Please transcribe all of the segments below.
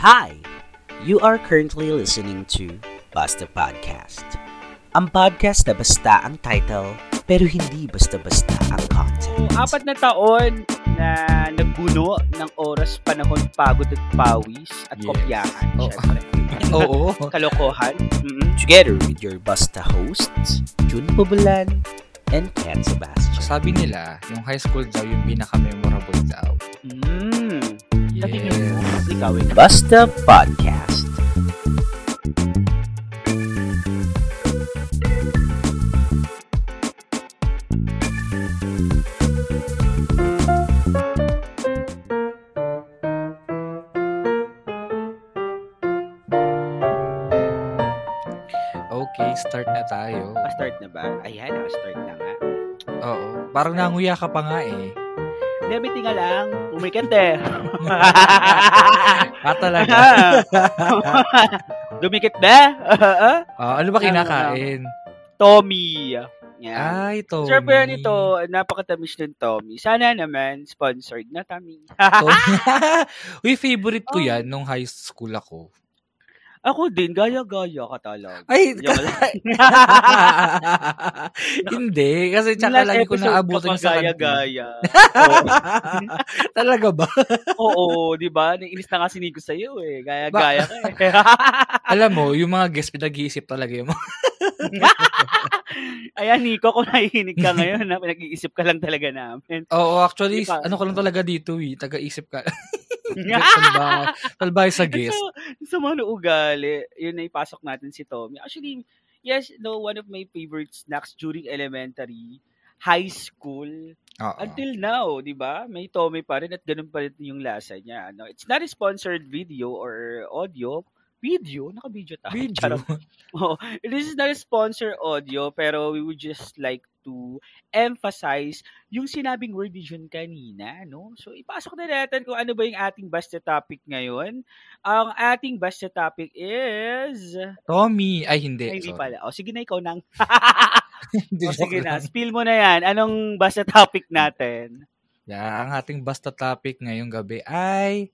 Hi! You are currently listening to Basta Podcast. Ang podcast na basta ang title, pero hindi basta-basta ang So, content. apat na taon na nagbuno ng oras, panahon, pagod at pawis at Yes. kopyahan. Oh. syempre. Oo. Kalokohan. Mm-mm. Together with your Basta hosts, Jun Pubulan and Ken Sebastian. Sabi nila, yung high school daw yung pinaka-memorable daw. Sa tingin mo, Yes. ikaw. Basta Podcast. Okay, start na tayo. Pa-start na ba? Ayan, naka-start na nga. Oo. Parang nanguya ka pa nga eh. Debit nga lang, umikat eh. Ah, talaga? Dumikit ba? Ah, ano ba kinakain? Tommy. Yeah. Ay, Tommy. Sir, pero nito, napakatamis ng Tommy. Sana naman, sponsored na Tommy. Uy, favorite ko Oh. yan nung high school ako. Ako din, gaya-gaya ka talaga. Ay, hindi. Kasi tsaka lagi ko naabutan sa gaya-gaya. Talaga ba? Oo, di ba? Naiinis na nga sinigo sa'yo eh. Gaya-gaya ka eh. Alam mo, yung mga guest, pinag-iisip talaga yung mga... Ayan, Nico, kung nahihinig ka ngayon, na pinag-iisip ka lang talaga namin. Oo, actually, ano ko lang talaga dito eh. Taga-isip ka. Talbahay sa guest. So, sa mga ugali, yun na ipasok natin si Tommy. Actually, yes, no, one of my favorite snacks during elementary, high school, Oo. until now, di ba? May Tommy pa rin at ganun pa rin yung lasa niya. No? It's not a sponsored video or audio. Video? Naka-video tayo. Video. Charot. Oh, this is not a sponsor audio, pero we would just like to emphasize yung sinabing word Jun kanina, no? So, ipasok na natin kung ano ba yung ating basta topic ngayon. Ang ating basta topic is... Tommy. Ay, hindi. Ay, hindi pala. O, sige na, ikaw nang. O, sige na. Spill mo na yan. Anong basta topic natin? Yeah, ang ating basta topic ngayong gabi ay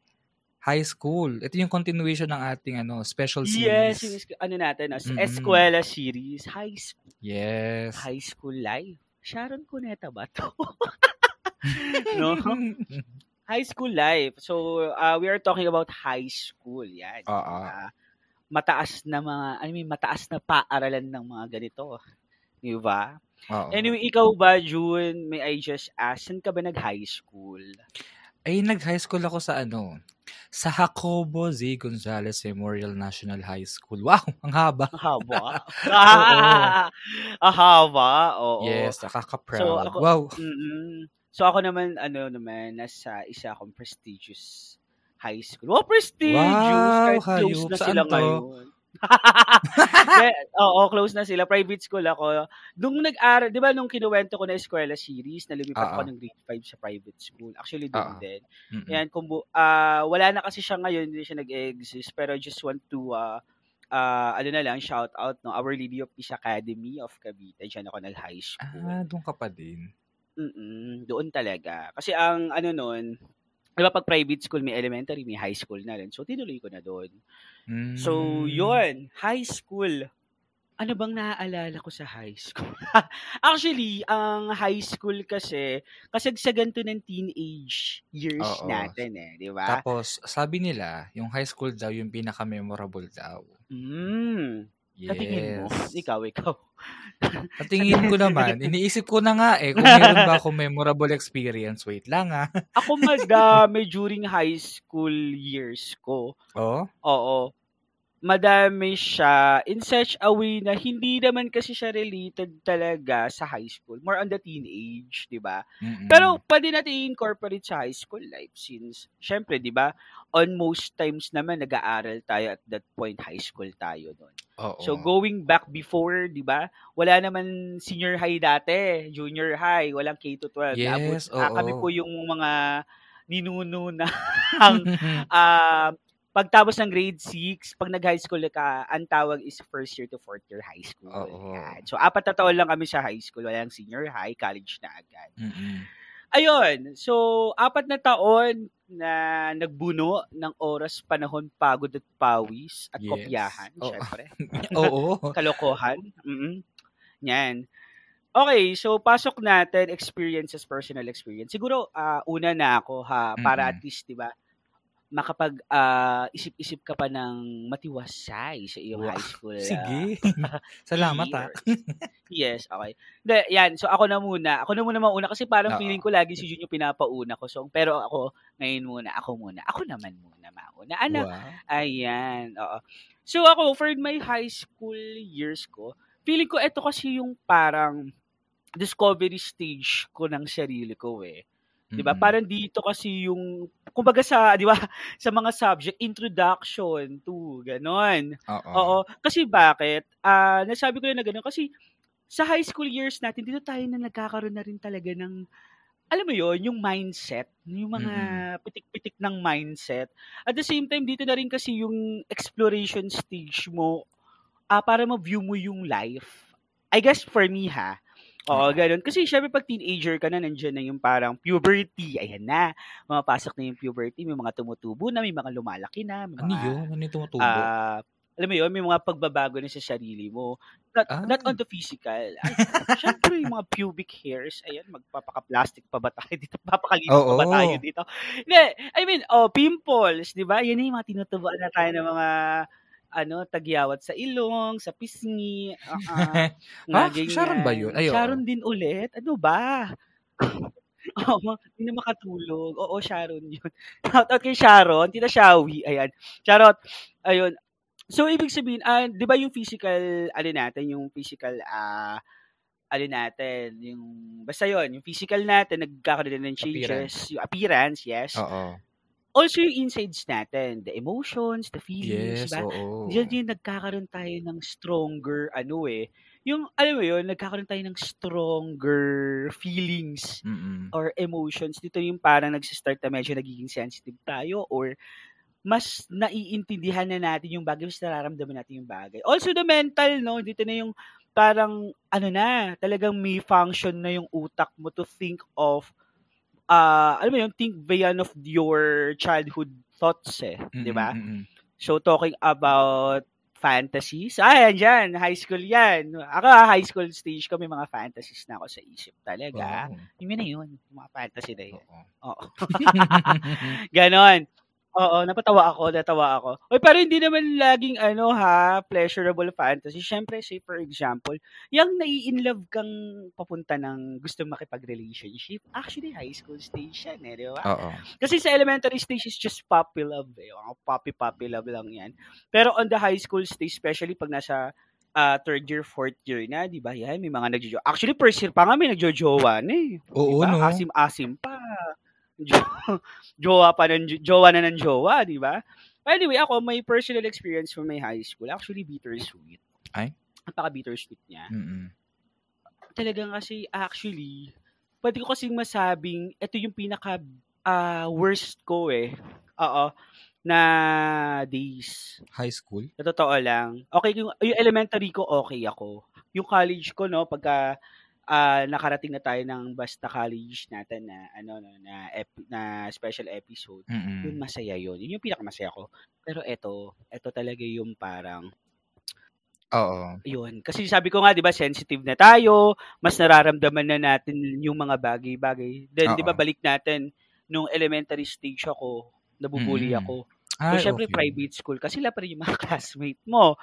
high school. Ito yung continuation ng ating ano special Yes, series. yung es- ano natin, no? Mm-mm. Eskwela series, high school, Yes. high school life. Sharon Cuneta ba to? no? High school life. So, uh, we are talking about high school. Yan. Oo. Ah, mataas na mga, I mean, mataas na paaralan ng mga ganito. Di ba? Oo. Anyway, ikaw ba, June, may I just ask, saan ka ba nag-high school? Ay, nag-high school ako sa ano, sa Jacobo Z. Gonzalez Memorial National High School. Wow, ang haba. Ang haba. ah, ang haba. Oo. Yes, nakaka-proud. So, ako- wow. Mm-mm. So ako naman, ano naman, nasa isa akong prestigious high school. Wow, prestigious! Wow, Kahit close hayop. na sila to? ngayon. Oo, close na sila. Private school ako. Nung nag-aral, di ba nung kinuwento ko na eskwela series, na lumipat ako ng grade 5 sa private school. Actually, doon Oo. din. Mm-mm. Yan, kung bu- ah, wala na kasi siya ngayon, hindi siya nag-exist. Pero I just want to, uh, ano na lang, shout out, no, Our Lady of Peace Academy of Cavite. Diyan ako nag-high school. Ah, doon ka pa din. Mm, doon talaga. Kasi ang ano noon, 'di ba pag private school may elementary, may high school na rin. So tinuloy ko na doon. Mm. So 'yun, high school. Ano bang naaalala ko sa high school? Actually, ang high school kasi kasagsagan to ng teenage years Oo. natin eh, 'di ba? Tapos, sabi nila, yung high school daw yung pinaka-memorable daw. Mm. Yes. Sa tingin mo, ikaw, ikaw. Sa tingin ko naman, iniisip ko na nga eh, kung meron ba akong memorable experience. Wait lang ah. Ako madami during high school years ko. Oh? Oo. Madami siya in such a way na hindi naman kasi siya related talaga sa high school. More on the teenage, di ba? Mm-mm. Pero pwede natin i-incorporate sa high school life since, syempre, di ba, on most times naman nag-aaral tayo at that point, high school tayo doon. Oo. So going back before, di ba, wala naman senior high dati, junior high, walang K-12. Yes, Naabot- ah, kami po yung mga ninuno na ang ah pagtapos ng grade 6, pag nag-high school ka, ang tawag is first year to fourth year high school. Oo. Yan. So, apat na taon lang kami sa high school. Walang senior high, college na agad. Mm-mm. ayun, so apat na taon na nagbuno ng oras, panahon, pagod at pawis at Yes. kopyahan, Oo. syempre. Oo. Kalokohan. mm Yan. Okay, so pasok natin experiences, personal experience. Siguro ah, una na ako ha para at Mm-mm. least 'di ba makapag ah, isip-isip ka pa ng matiwasay sa iyong Wow. high school. ah, Sige. Salamat ah. yes, okay. Hindi, yan. So ako na muna. Ako na muna mauna kasi parang Oo. feeling ko lagi si Jun yung pinapauna ko. So, pero ako, ngayon muna, ako muna. Ako naman muna mauna. Ano? Wow. Ayan, oo. So ako, for my high school years ko, feeling ko ito kasi yung parang discovery stage ko ng sarili ko eh. 'Di ba? Mm-mm. Parang dito kasi yung kumbaga sa, 'di ba, sa mga subject introduction to ganon. Oo. Oo. Kasi bakit? Ah, nasabi ko yun na ganon kasi sa high school years natin dito tayo na nagkakaroon na rin talaga ng alam mo yon yung mindset, yung mga pitik-pitik ng mindset. At the same time, dito na rin kasi yung exploration stage mo ah para ma-view mo yung life. I guess for me ha, Oo, ganun. Kasi syempre pag teenager ka na, nandiyan na yung parang puberty. Ayan na. Mapapasok na yung puberty. May mga tumutubo na, may mga lumalaki na. Ano mga, yun? Ano yung tumutubo? ah, alam mo yun, may mga pagbabago na sa sarili mo. Not, Ah. not on the physical. Ay, syempre yung mga pubic hairs, ayan, magpapaka-plastic pa ba tayo dito? Papakalinis pa ba tayo dito? Hindi, I mean, oh, pimples, di ba? Yan yung mga tinutubaan na tayo ng mga ano, tagyawat sa ilong, sa pisngi, uh, uh, Ah, Sharon ba yun? Ay, oo. Sharon din ulit? Ano ba? Oo, hindi na makatulog. Oo, Sharon yun. Shout out kay Sharon, Tita Shawi. Ayan. Shout out. Ayun. So, ibig sabihin, ah, di ba yung physical, ano natin, yung physical, ah, ano natin, yung, basta yun, yung physical natin, nagkakaroon na ng changes, yung appearance, yes. Oo. Also, yung insides natin, the emotions, the feelings, Yes, diba? oo. Diyan din nagkakaroon tayo ng stronger, ano eh, yung, alam mo yun, nagkakaroon tayo ng stronger feelings Mm-mm. or emotions. Dito yung parang nagsistart na medyo nagiging sensitive tayo or mas naiintindihan na natin yung bagay, mas nararamdaman natin yung bagay. Also, the mental, no? Dito na yung parang, ano na, talagang may function na yung utak mo to think of, uh, alam mo yun, think beyond of your childhood thoughts eh. Di ba? So, talking about fantasies. Ah, yan dyan. High school yan. Ako, ah, high school stage ko, may mga fantasies na ako sa isip talaga. Wow. Yung na yun. Mga fantasy na yun. Oo. Oo. Ganon. Oo, napatawa ako, natawa ako. Oy, pero hindi naman laging ano ha, pleasurable fantasy. Siyempre, say for example, yung nai-inlove kang papunta ng gusto makipag-relationship, actually high school stage yan eh, di ba? Oo. Kasi sa elementary stage is just puppy love eh. Mga puppy-puppy love lang yan. Pero on the high school stage, especially pag nasa ah, third year, fourth year na, di ba? Yan, may mga nagjojowa. Actually, first year pa nga may nagjojowa na eh. Oo, Diba? no? Asim-asim pa. Jo- jowa pa ng jowa na ng jowa, di ba? Anyway, ako, may personal experience from my high school. Actually, bittersweet. Ay? Napaka-bittersweet niya. Mm-mm. Talagang kasi, actually, pwede ko kasing masabing, ito yung pinaka ah, worst ko eh. Oo. Na days. High school? Sa totoo lang. Okay, yung, yung elementary ko, okay ako. Yung college ko, no, pagka ah, nakarating na tayo ng basta college natin na ano no, na ep- na special episode. Yun Mm-mm. masaya yun. Yun yung pinakamasaya ko. Pero eto, eto talaga yung parang Oo. yun. Kasi sabi ko nga, 'di ba, sensitive na tayo, mas nararamdaman na natin yung mga bagay-bagay. Then 'di ba, balik natin nung elementary stage ako, nabubuli Mm. ako. So, Ay, syempre, okay. private school. Kasi sila pa rin yung mga classmate mo.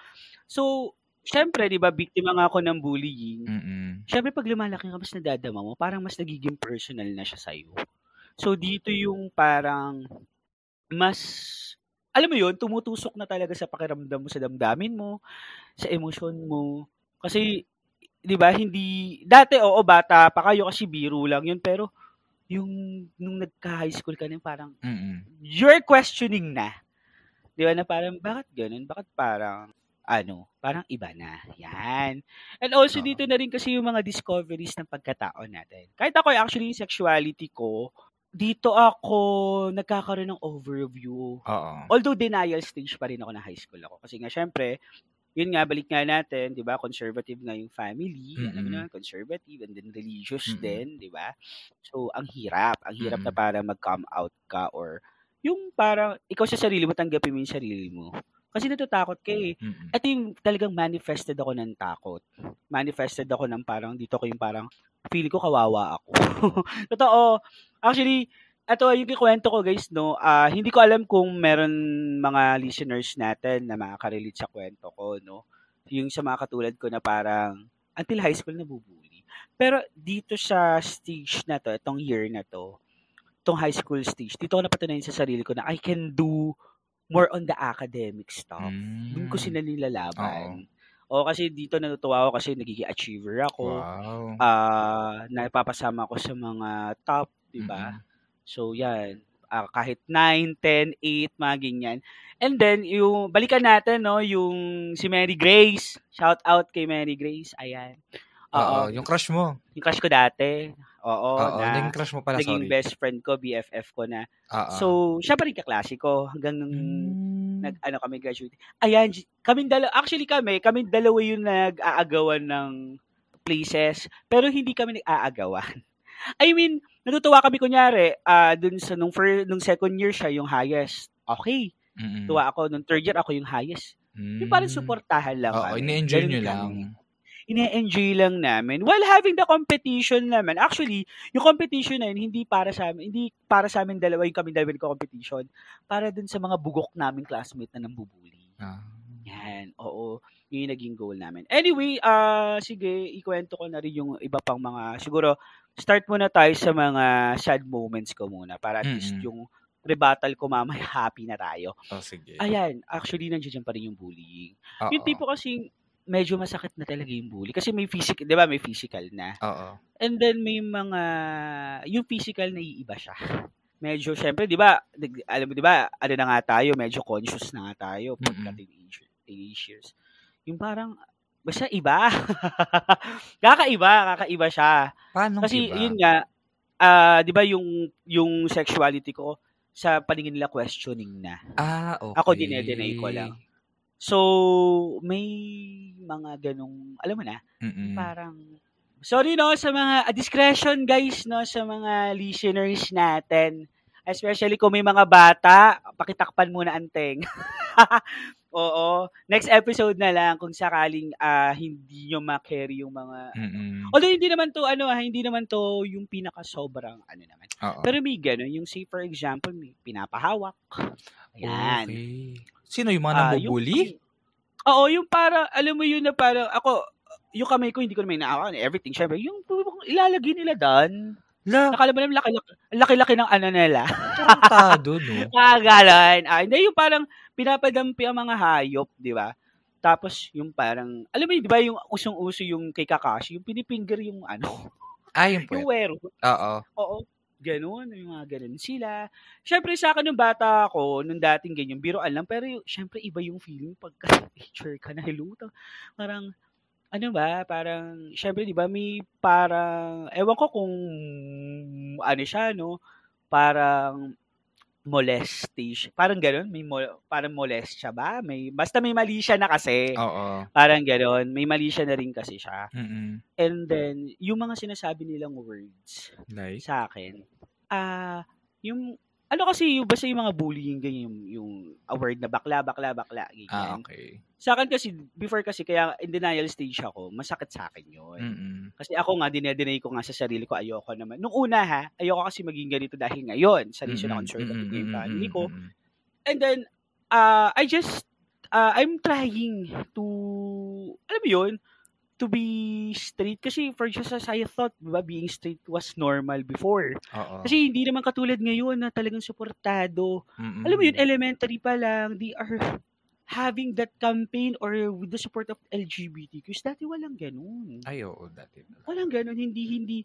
So, syempre, di ba, biktima nga ako ng bullying. Mm-mm. Syempre, pag lumalaki ka, mas nadadama mo, parang mas nagiging personal na siya sa'yo. So, dito yung parang mas, alam mo yun, tumutusok na talaga sa pakiramdam mo, sa damdamin mo, sa emosyon mo. Kasi, di ba, hindi, dati, oo, bata pa kayo kasi biro lang yun, pero yung, nung nagka-high school ka na, parang, Mm-mm. you're questioning na. Di ba na parang, bakit ganun? Bakit parang, ano, parang iba na. Yan. And also, Oo. dito na rin kasi yung mga discoveries ng pagkatao natin. Kahit ako, actually, yung sexuality ko, dito ako nagkakaroon ng overview. Oo. Although denial stage pa rin ako na high school ako. Kasi nga, syempre, yun nga, balik nga natin, di ba, conservative nga yung family, alam mo naman, conservative, and then religious Mm. din, di ba? So, ang hirap. Ang hirap na Mm. para mag-come out ka or yung parang ikaw sa sarili mo, tanggapin mo yung sarili mo. Kasi natatakot ka eh. Mm. Ito yung talagang manifested ako ng takot. Manifested ako ng parang, dito ko yung parang, feel ko kawawa ako. Totoo. Actually, ito yung kikwento ko guys, no, ah, hindi ko alam kung meron mga listeners natin na makaka-relate sa kwento ko, no. Yung sa mga katulad ko na parang, until high school nabubuli. Pero dito sa stage na to, itong year na to, itong high school stage, dito ko napatunayan sa sarili ko na I can do more on the academic stuff. Doon ko Mm. sila nilalaban. O kasi dito natutuwa ako kasi nagiging achiever ako. Wow. Ah, napapasama ako sa mga top, 'di ba? Mm. So yan, ah, kahit 9, 10, 8, mga ganyan. And then yung balikan natin no, yung si Mary Grace. Shout out kay Mary Grace. Ayan. Oo, yung crush mo. yung crush ko dati. Oo, Oo, na naging crush mo pala, naging sorry. best friend ko, BFF ko na. Oo. So, siya pa rin kaklase ko hanggang nung Mm. nag ano kami graduate. Ayan, kaming dalawa, actually kami, kaming dalawa yung nag-aagawan ng places, pero hindi kami nag-aagawan. I mean, natutuwa kami kunyari, ah dun sa nung fir, nung second year siya yung highest. Okay. Mm. Tuwa ako nung third year ako yung highest. Yung parang Mm. suportahan lang Oo, kami. ini-enjoy nyo kami. lang. Ine-enjoy lang namin while having the competition naman. Actually, yung competition na yun, hindi para sa amin, hindi para sa amin dalawa yung kami dalawa yung competition. Para dun sa mga bugok naming classmate na nambubuli. Ah. Yan, oo. Yun yung naging goal namin. Anyway, ah sige, ikwento ko na rin yung iba pang mga, siguro, start muna tayo sa mga sad moments ko muna para at least Mm-mm. yung rebuttal ko mamaya happy na tayo. Oh, sige. Ayan, actually nandiyan pa rin yung bullying. Yung Oo. tipo kasi medyo masakit na talaga yung bully kasi may physical, 'di ba? May physical na. Oo. And then may mga yung physical na iiba siya. Medyo syempre, 'di ba? Alam mo 'di ba? Ano na nga tayo, medyo conscious na nga tayo pagka teenage, teenage years. Yung parang basta iba. kakaiba, kakaiba siya. Paano Kasi iba? yun nga, ah 'di ba yung yung sexuality ko sa paningin nila questioning na. Ah, okay. Ako dine-deny ko lang. So, may mga ganong, alam mo na, Mm-mm. parang, sorry no, sa mga, ah, discretion guys, no, sa mga listeners natin. Especially kung may mga bata, pakitakpan muna ang teng. Oo. Next episode na lang kung sakaling ah, hindi nyo ma-carry yung mga... Mm-mm. Although hindi naman to, ano, ah, hindi naman to yung pinaka-sobrang, ano naman. Oo. Pero may gano'n, yung say for example, may pinapahawak. Ayan. Okay. Sino yung mga Ah, nambubuli? Yung, oo, yung para, alam mo yun na parang, ako, yung kamay ko, hindi ko naman inaawan, everything, syempre, yung ilalagay nila doon. La, Nakala mo naman, laki-laki, laki-laki ng ano nila. tarantado, no? Kagalan. Ah, hindi, yung parang pinapadampi ang mga hayop, di ba? Tapos, yung parang, alam mo yun, di ba, yung usong-uso yung kay Kakashi, yung pinipinger yung ano, Ah, yung yung puwet. wero. Oo. Oo. Ganun, yung mga ganun sila. Siyempre, sa akin, nung bata ako, nung dating ganyan, biroan lang, pero yung- siyempre, iba yung feeling pagka teacher ka na, ta- parang, ano ba, parang, siyempre, di ba, may parang, ewan ko kung, ano siya, no, parang, molestation. Parang ganun, may mo, parang molest siya ba? May, basta may mali siya na kasi. Oo. Parang ganun, may mali siya na rin kasi siya. Mm-mm. And then, yung mga sinasabi nilang words, Like? sa akin, ah, yung, ano kasi, yung, basta yung mga bullying, ganyan, yung, yung a word na bakla, bakla, bakla, ganyan. Ah, okay. Sa akin kasi, before kasi, kaya in denial stage ako, masakit sa akin yun. Mm-mm. Kasi ako nga, dinedeny ko nga sa sarili ko, ayoko naman. Nung una ha, ayoko kasi maging ganito dahil ngayon, sa reason na conservative Mm-mm. yung family ko. And then, uh, I just, uh, I'm trying to, alam mo yun, to be straight. Kasi for just as I thought, diba, being straight was normal before. Oo. Kasi hindi naman katulad ngayon na talagang suportado. Mm-mm. Alam mo yun, elementary pa lang, they are having that campaign or with the support of LGBTQs. Dati walang ganun. Ay, oo, dati. Walang ganun. Hindi, hindi,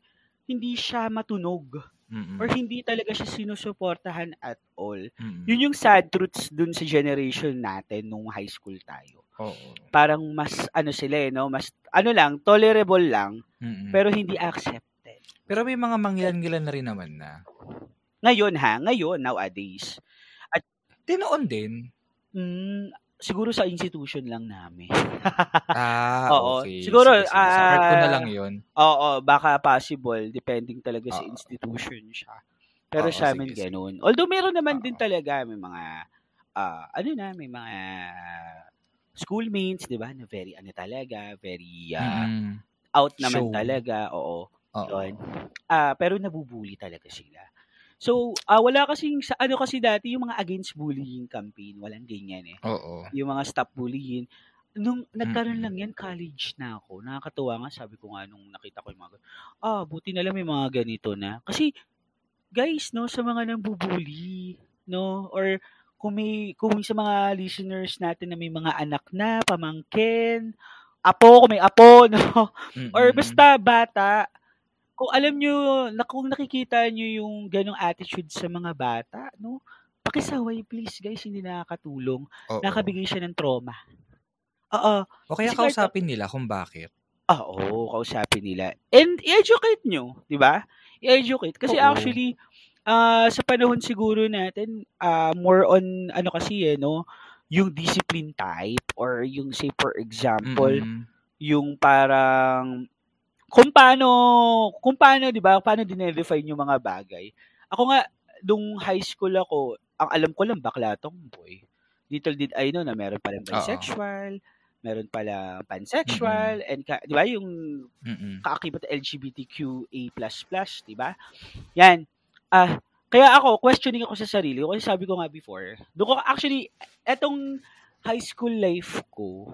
hindi siya matunog. Mm-mm. Or hindi talaga siya sinusuportahan at all. Mm-mm. Yun yung sad truths dun sa generation natin nung high school tayo. Oo. Parang mas ano sila eh, no? Mas ano lang, tolerable lang, Mm-mm. pero hindi accepted. Pero may mga manggilan-gilan na rin naman na. Ngayon ha, ngayon, nowadays. Di noon din. Mm, siguro sa institution lang namin. Ah, Oo. okay. Siguro, Sige, sige. Sa art ko na ah, lang yun. Oo, baka possible. Depending talaga sa Oo. institution siya. Pero Oo, sa amin, sige. ganun. Although, meron naman din Oo. talaga, may mga, ah, ano na, may mga schoolmates, di ba, na very, ano talaga, very ah, Mm-mm. out naman Show. talaga. Oo. Yun. Ah, pero nabubuli talaga sila. So, ah, wala kasing, sa, ano kasi dati, yung mga against bullying campaign, walang ganyan eh. Oo. Yung mga stop bullying. Nung nagkaroon lang yan, college na ako. Nakakatuwa nga, sabi ko nga nung nakita ko yung mga, ah, buti na lang may mga ganito na. Kasi, guys, no, sa mga nambubuli, no, or kung may, kung sa mga listeners natin na may mga anak na, pamangkin, apo, kung may apo, no, or Mm-mm. basta bata, kung alam nyo, na, kung nakikita nyo yung ganong attitude sa mga bata, no, pakisaway please guys, hindi nakakatulong. Oo. Nakabigay siya ng trauma. Oo. O kaya Kasi kahit- kausapin nila kung bakit. Oo, kausapin nila. And i-educate nyo, di ba? I-educate. Kasi Oo. actually, ah sa panahon siguro natin, ah more on, ano kasi eh, no? Yung discipline type or yung say for example, Mm-mm. yung parang kung paano kung paano 'di ba paano dinedefine yung mga bagay ako nga nung high school ako ang alam ko lang bakla tomboy little did I know na meron palang Oo. bisexual meron pala pansexual and ka, 'di ba yung Mm-mm. kaakibat LGBTQA++, 'di ba? Yan. Ah, kaya ako questioning ako sa sarili ko kasi sabi ko nga before. Doon ko actually etong high school life ko,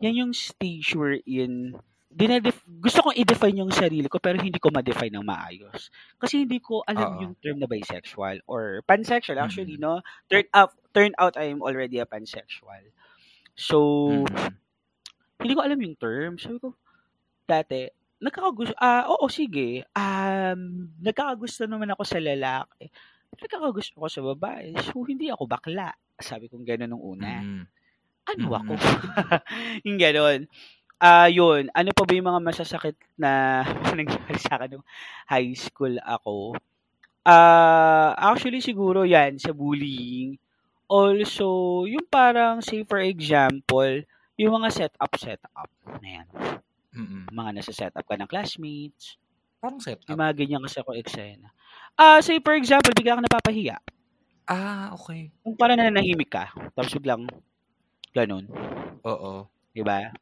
yan yung stage wherein dinedef gusto kong i-define yung sarili ko pero hindi ko ma-define ng maayos. Kasi hindi ko alam Oo. yung term na bisexual or pansexual actually, Mm. no? Turn out turn out I am already a pansexual. So, Mm-mm. hindi ko alam yung term. Sabi ko, dati, nagkakagusto, ah, oo, sige, um, nagkakagusto naman ako sa lalaki. Nagkakagusto ako sa babae. So, hindi ako bakla. Sabi kong gano'n nung una. Mm-mm. Ano Mm. ako? yung gano'n. Ah, yun. Ano pa ba yung mga masasakit na nangyari sa akin nung high school ako? Ah, actually siguro yan sa bullying. Also, yung parang say for example, yung mga setup setup na yan. Mm-mm. Mga nasa setup ka ng classmates. Parang set Yung mga ganyan kasi ako eksena. Ah, say for example, bigla ka napapahiya. Ah, okay. Kung parang nananahimik ka, tapos biglang ganun. Oo. Di ba?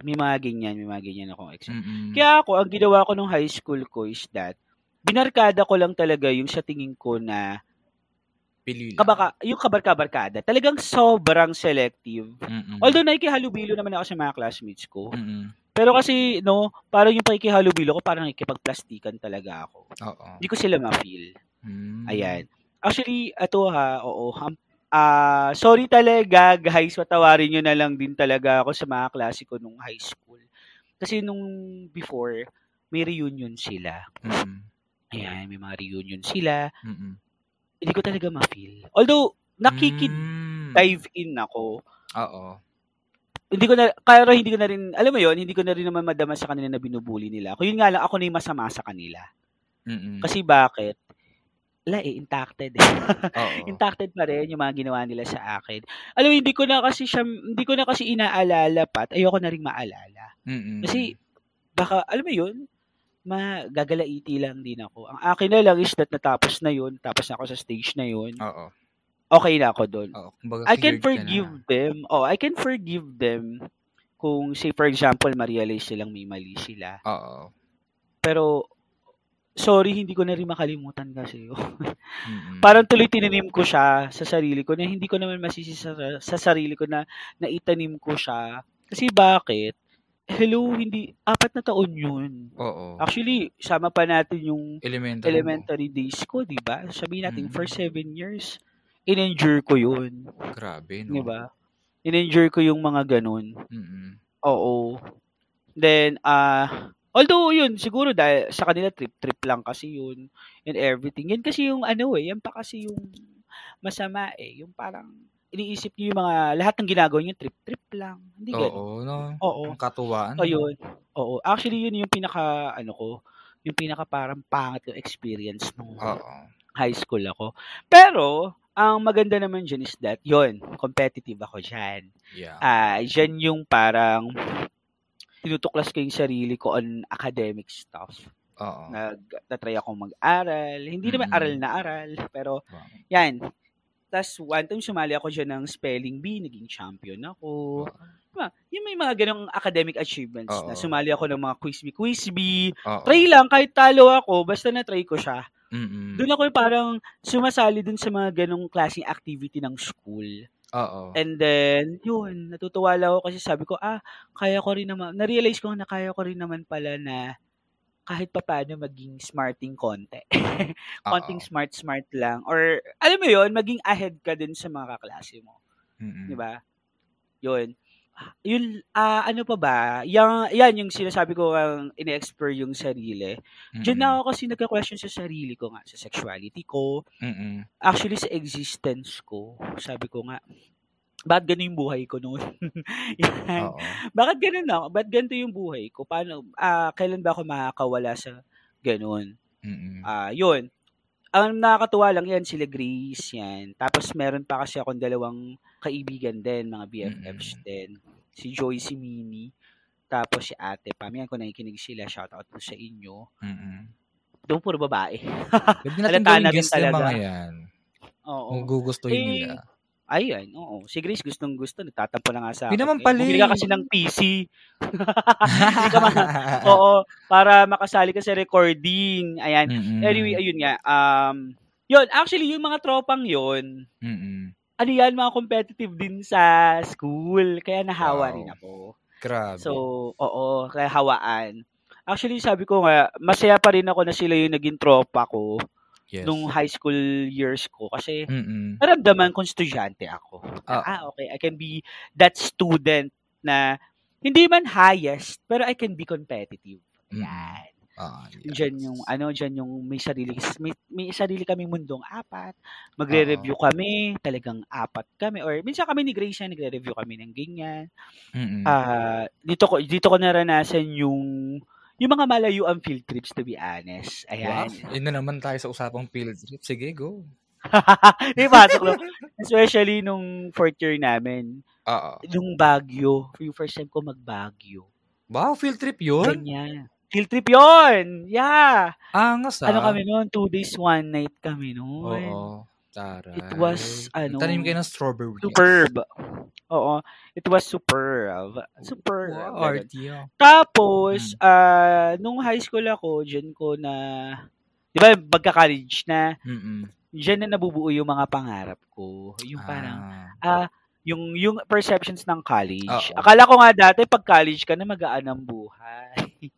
May mga ganyan, may mga ganyan akong eksena. Mm-mm. Kaya ako, ang ginawa ko nung high school ko is that, binarkada ko lang talaga yung sa tingin ko na Pili lang. kabaka, yung kabarka-barkada. Talagang sobrang selective. Mm-mm. Although nakikihalubilo naman ako sa mga classmates ko. Mm-mm. Pero kasi, no, parang yung pakikihalubilo ko, parang nakikipagplastikan talaga ako. Oo. Hindi ko sila ma-feel. Mm. Ayan. Actually, ato ha, oo. Ah, sorry talaga, guys. Patawarin nyo na lang din talaga ako sa mga klase ko nung high school. Kasi nung before, may reunion sila. Mm-mm. Ayan, may mga reunion sila. Mm-mm. Hindi ko talaga ma-feel. Although, nakikid-dive Mm. in ako. Oo. Hindi ko na, kaya hindi ko na rin, alam mo yon hindi ko na rin naman madama sa kanila na binubuli nila. Kung yun nga lang, ako na yung masama sa kanila. Mm-mm. Kasi bakit? Wala eh, impacted eh. Impacted pa rin yung mga ginawa nila sa akin. Alam mo, hindi ko na kasi siya, hindi ko na kasi inaalala pa at ayoko na rin maalala. Mm-mm. Kasi, baka, alam mo yun, magagalaiti lang din ako. Ang akin na lang is that natapos na yun, tapos na ako sa stage na yun, Oo. okay na ako doon. Oo. Kumbaga, I can forgive na. them. Oh, I can forgive them kung, say, for example, ma-realize silang may mali sila. Oo. Pero, sorry, hindi ko na rin makalimutan kasi. Mm-mm. parang tuloy tinanim ko siya sa sarili ko na hindi ko naman masisi sa, sa sarili ko na naitanim ko siya. Kasi bakit? Hello, hindi, apat na taon yun. Oo. Actually, sama pa natin yung Elementary. mo. elementary days ko, di ba? Sabihin natin, Mm. for seven years, in-endure ko yun. Grabe, no? Di ba? In-endure ko yung mga ganun. Mm-mm. Oo. Then, ah, although yun, siguro dahil sa kanila trip-trip lang kasi yun and everything. Yan kasi yung ano eh, yan pa kasi yung masama eh. Yung parang iniisip niyo yung mga, lahat ng ginagawa niyo trip-trip lang. Hindi ganun. Oo, no? Oo. Ang katuwaan. O yun. Oo. Actually, yun yung pinaka, ano ko, yung pinaka parang pangit yung experience nung Oo. high school ako. Pero, ang maganda naman dyan is that, yon competitive ako dyan. Yeah. Ah, dyan yung parang tinutuklas ko yung sarili ko on academic stuff. Oo. Nag, natry akong mag-aral. Hindi naman Mm. aral na aral, pero Wow. yan. Tapos one time sumali ako dyan ng spelling bee, naging champion ako. Diba? Yung may mga ganong academic achievements na Oo. sumali ako ng mga quiz bee, quiz bee. Oo. Try lang, kahit talo ako, basta na-try ko siya. Mm-mm. Doon ako yung parang sumasali dun sa mga ganong klaseng activity ng school. Oo. And then, yun, natutuwa lang ako kasi sabi ko, ah, kaya ko rin naman, na-realize ko na kaya ko rin naman pala na kahit pa paano maging smarting konti. Konting smart-smart lang. Or, alam mo yun, maging ahead ka din sa mga kaklase mo. Mm-mm. Di ba? Yun. Yun, ah, ano pa ba? Yan, yan yung sinasabi ko ang ine-explore yung sarili. Diyan na ako kasi nagka-question sa sarili ko nga, sa sexuality ko, Mm-mm. actually sa existence ko. Sabi ko nga, bakit ganun yung buhay ko noon? Yan. Oo. Bakit ganun ako? Bakit ganito yung buhay ko? Paano, ah, kailan ba ako makakawala sa ganun? Mm-mm. Ah, yun. Ang nakakatuwa lang yan, sila Grace, yan. Tapos meron pa kasi akong dalawang kaibigan din, mga BFFs Mm-mm. din. Si Joy, si Mimi. Tapos si Ate Pam. Yan, kung nakikinig sila, shoutout po sa inyo. Mm-mm. Doon puro babae. Pwede natin rin guest yung mga yan. Oo. Kung gugustuhin Eh, nila. Ayun, oo. Si Grace gustong gusto, nagtatampo na nga sa akin. naman Eh, pala Bumili ka kasi ng PC. Hindi ka ma- Oo, para makasali ka sa recording. Ayan. Mm-mm. Anyway, ayun nga. Um, yun, actually, yung mga tropang yun, Mm-mm. ano yan, mga competitive din sa school. Kaya nahawa Wow. rin ako. Grabe. So, oo, kaya hawaan. Actually, sabi ko nga, masaya pa rin ako na sila yung naging tropa ko yes. nung high school years ko. Kasi, Mm-mm. naramdaman kong estudyante ako. Ah. Ah, okay. I can be that student na hindi man highest, pero I can be competitive. Mm. Yan. Ah, yes. Diyan yung, ano, diyan yung may sarili, may, may sarili kaming mundong apat. Magre-review kami, talagang apat kami. Or minsan kami ni Grace nagre-review kami ng ganyan. Ah, dito ko dito ko naranasan yung yung mga malayuang field trips to be honest. Wow. Ayan. Yun na naman tayo sa usapang field trip. Sige, go. Di no? Especially nung fourth year namin, Oo. yung Baguio, yung first time ko mag-Baguio. Wow, field trip yun? Ganyan. Field trip yon Yeah. Angas ah. Ano kami noon? Two days, one night kami noon. Oo. Taray. It was, ano, Tanim kayo ng strawberry. Superb. Oo. It was superb. Superb. Wow, arty ah. Tapos, Hmm. ah, nung high school ako, dyan ko na, di ba, magka-college na, Mm-mm. dyan na nabubuo yung mga pangarap ko. Yung parang, Ah. ah, yung, yung perceptions ng college. Oo. Akala ko nga dati, pag college ka na, magaan ang buhay.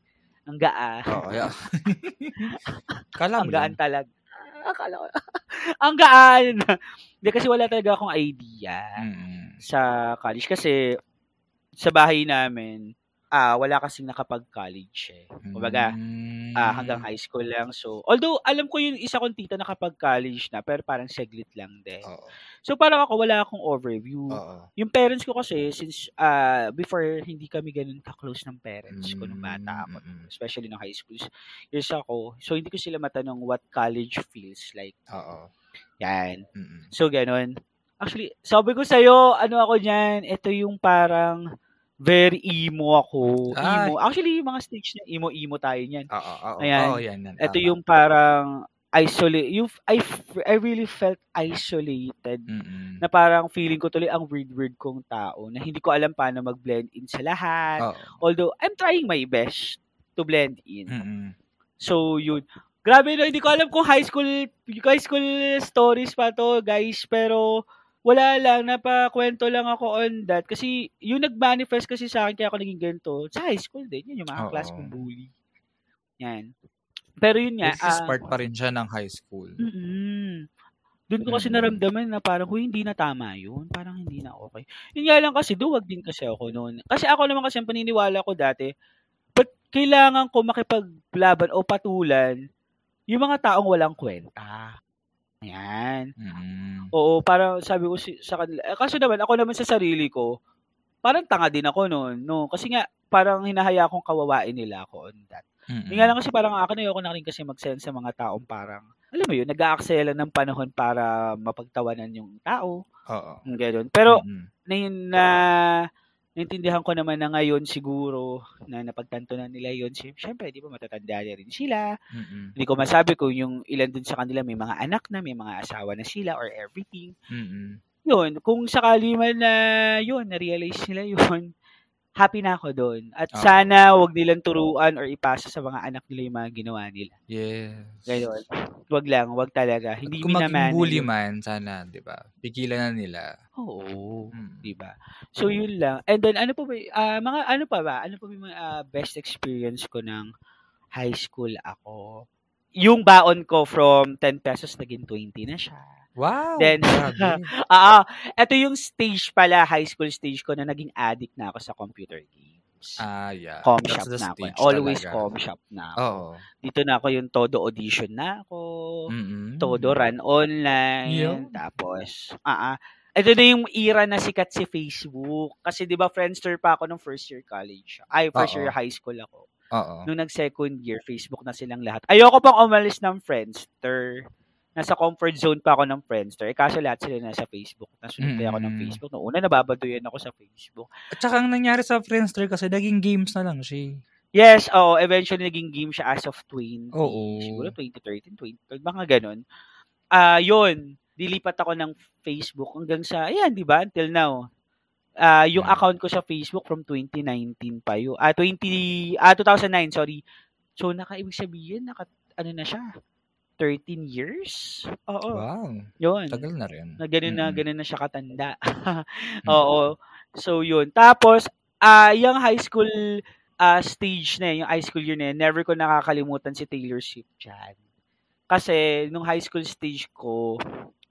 ang gaan. Oo, yeah. Kala ang mo gaan lang. talaga. Akala ko. ang gaan. Hindi kasi wala talaga akong idea Mm-mm. sa college. Kasi, sa bahay namin, ah wala kasing nakapag-college eh. Kumbaga, Mm. ah, hanggang high school lang. So, although alam ko yung isa kong tita nakapag-college na, pero parang seglit lang din. Oo. So, parang ako wala akong overview. Oo. Yung parents ko kasi, since ah, before, hindi kami ganun ka-close ng parents ko nung bata ako. Mm, mm, Especially nung high school years ako. So, hindi ko sila matanong what college feels like. Oo. Yan. Mm-mm. So, ganun. Actually, sabi ko sa'yo, ano ako dyan, ito yung parang very emo ako. Ay. Emo. Actually, yung mga stage na emo-emo tayo niyan. Oo, oo. Ayan. Oo, yan, yan. Ito yung parang isolate. You, I, I really felt isolated. Mm-mm. Na parang feeling ko tuloy ang weird-weird kong tao na hindi ko alam paano mag-blend in sa lahat. Oo. Although, I'm trying my best to blend in. Mm-mm. So, yun. Grabe no, hindi ko alam kung high school, high school stories pa to, guys. Pero, wala lang, napakwento lang ako on that. Kasi, yung nag-manifest kasi sa akin, kaya ako naging ganito, sa high school din. Yun yung mga Oo. class kong bully. Yan. Pero yun nga, At least ah, part pa rin siya ng high school. mm doon ko kasi Mm. naramdaman na parang, huy, hindi na tama yun. Parang hindi na okay. Yun nga lang kasi, duwag din kasi ako noon. Kasi ako naman kasi, ang paniniwala ko dati, but kailangan ko makipaglaban o patulan yung mga taong walang kwenta. Ayan. Mm-mm. Oo, parang sabi ko si- sa kanila. Eh, kaso naman, ako naman sa sarili ko, parang tanga din ako noon. No? Kasi nga, parang hinahaya akong kawawain nila ako on that. Hindi nga lang kasi parang akin ayoko na rin kasi mag-send sa mga taong parang alam mo yun, nag-aaksela ng panahon para mapagtawanan yung tao. Oo. Ganun. Pero, Mm-mm. na na naintindihan ko naman na ngayon siguro na napagtanto na nila yun. Si- Siyempre, di ba matatanda na rin sila. Mm-mm. Hindi ko masabi kung yung ilan dun sa kanila may mga anak na, may mga asawa na sila or everything. Mm-mm. Yun, kung sakali man na yun, na-realize nila yun, happy na ako doon. At Oo. sana wag nilang turuan or ipasa sa mga anak nila yung mga ginawa nila. Yes. Gayon. Wag lang, wag talaga. At Hindi kung maging bully man, sana, di ba? Pigilan na nila. Oo. Mm. Di ba? So, yun lang. And then, ano pa ba, ah, mga, ano pa ba? Ano pa ba yung mga ah, best experience ko ng high school ako? Yung baon ko from 10 pesos naging 20 na siya. Wow! Then. Ah, ito yung stage pala, high school stage ko na naging addict na ako sa computer games. Ah, yeah. com That's shop na ako. stage Always talaga. com shop na ako. Oo. Dito na ako yung todo audition na ako. Mm-mm. Todo run online. Yun. Tapos, ah, ah. ito na yung era na sikat si Facebook. Kasi di ba Friendster pa ako nung first year college. Ay, first Oo. year high school ako. Oo. Nung nag-second year, Facebook na silang lahat. Ayoko pang umalis ng Friendster. Nasa comfort zone pa ako ng Friendster. Eh, kaso lahat sila nasa Facebook. Nasunod kaya ako ng. Facebook. Noong una, nababaduyan ako sa Facebook. At saka ang nangyari sa Friendster kasi naging games na lang siya. eh. Yes, oo. Eventually, naging game siya as of 20. Oo. Siguro 2013, 2012. Baka ganun. Ah, yun. Dilipat ako ng Facebook hanggang sa, ayan, di ba? Until now. Ah, yung Mm. account ko sa Facebook from 2019 pa yun. Ah, 20, ah, 2009, sorry. So, nakaibig sabihin, naka, ano na siya? 13 years? Oo. Wow. Yun. Tagal na rin. Na ganun na, Mm-mm. ganun na siya katanda. Oo. So, yun. Tapos, ah yung high school ah stage na yun, yung high school year na yun, never ko nakakalimutan si Taylor Swift dyan. Kasi, nung high school stage ko,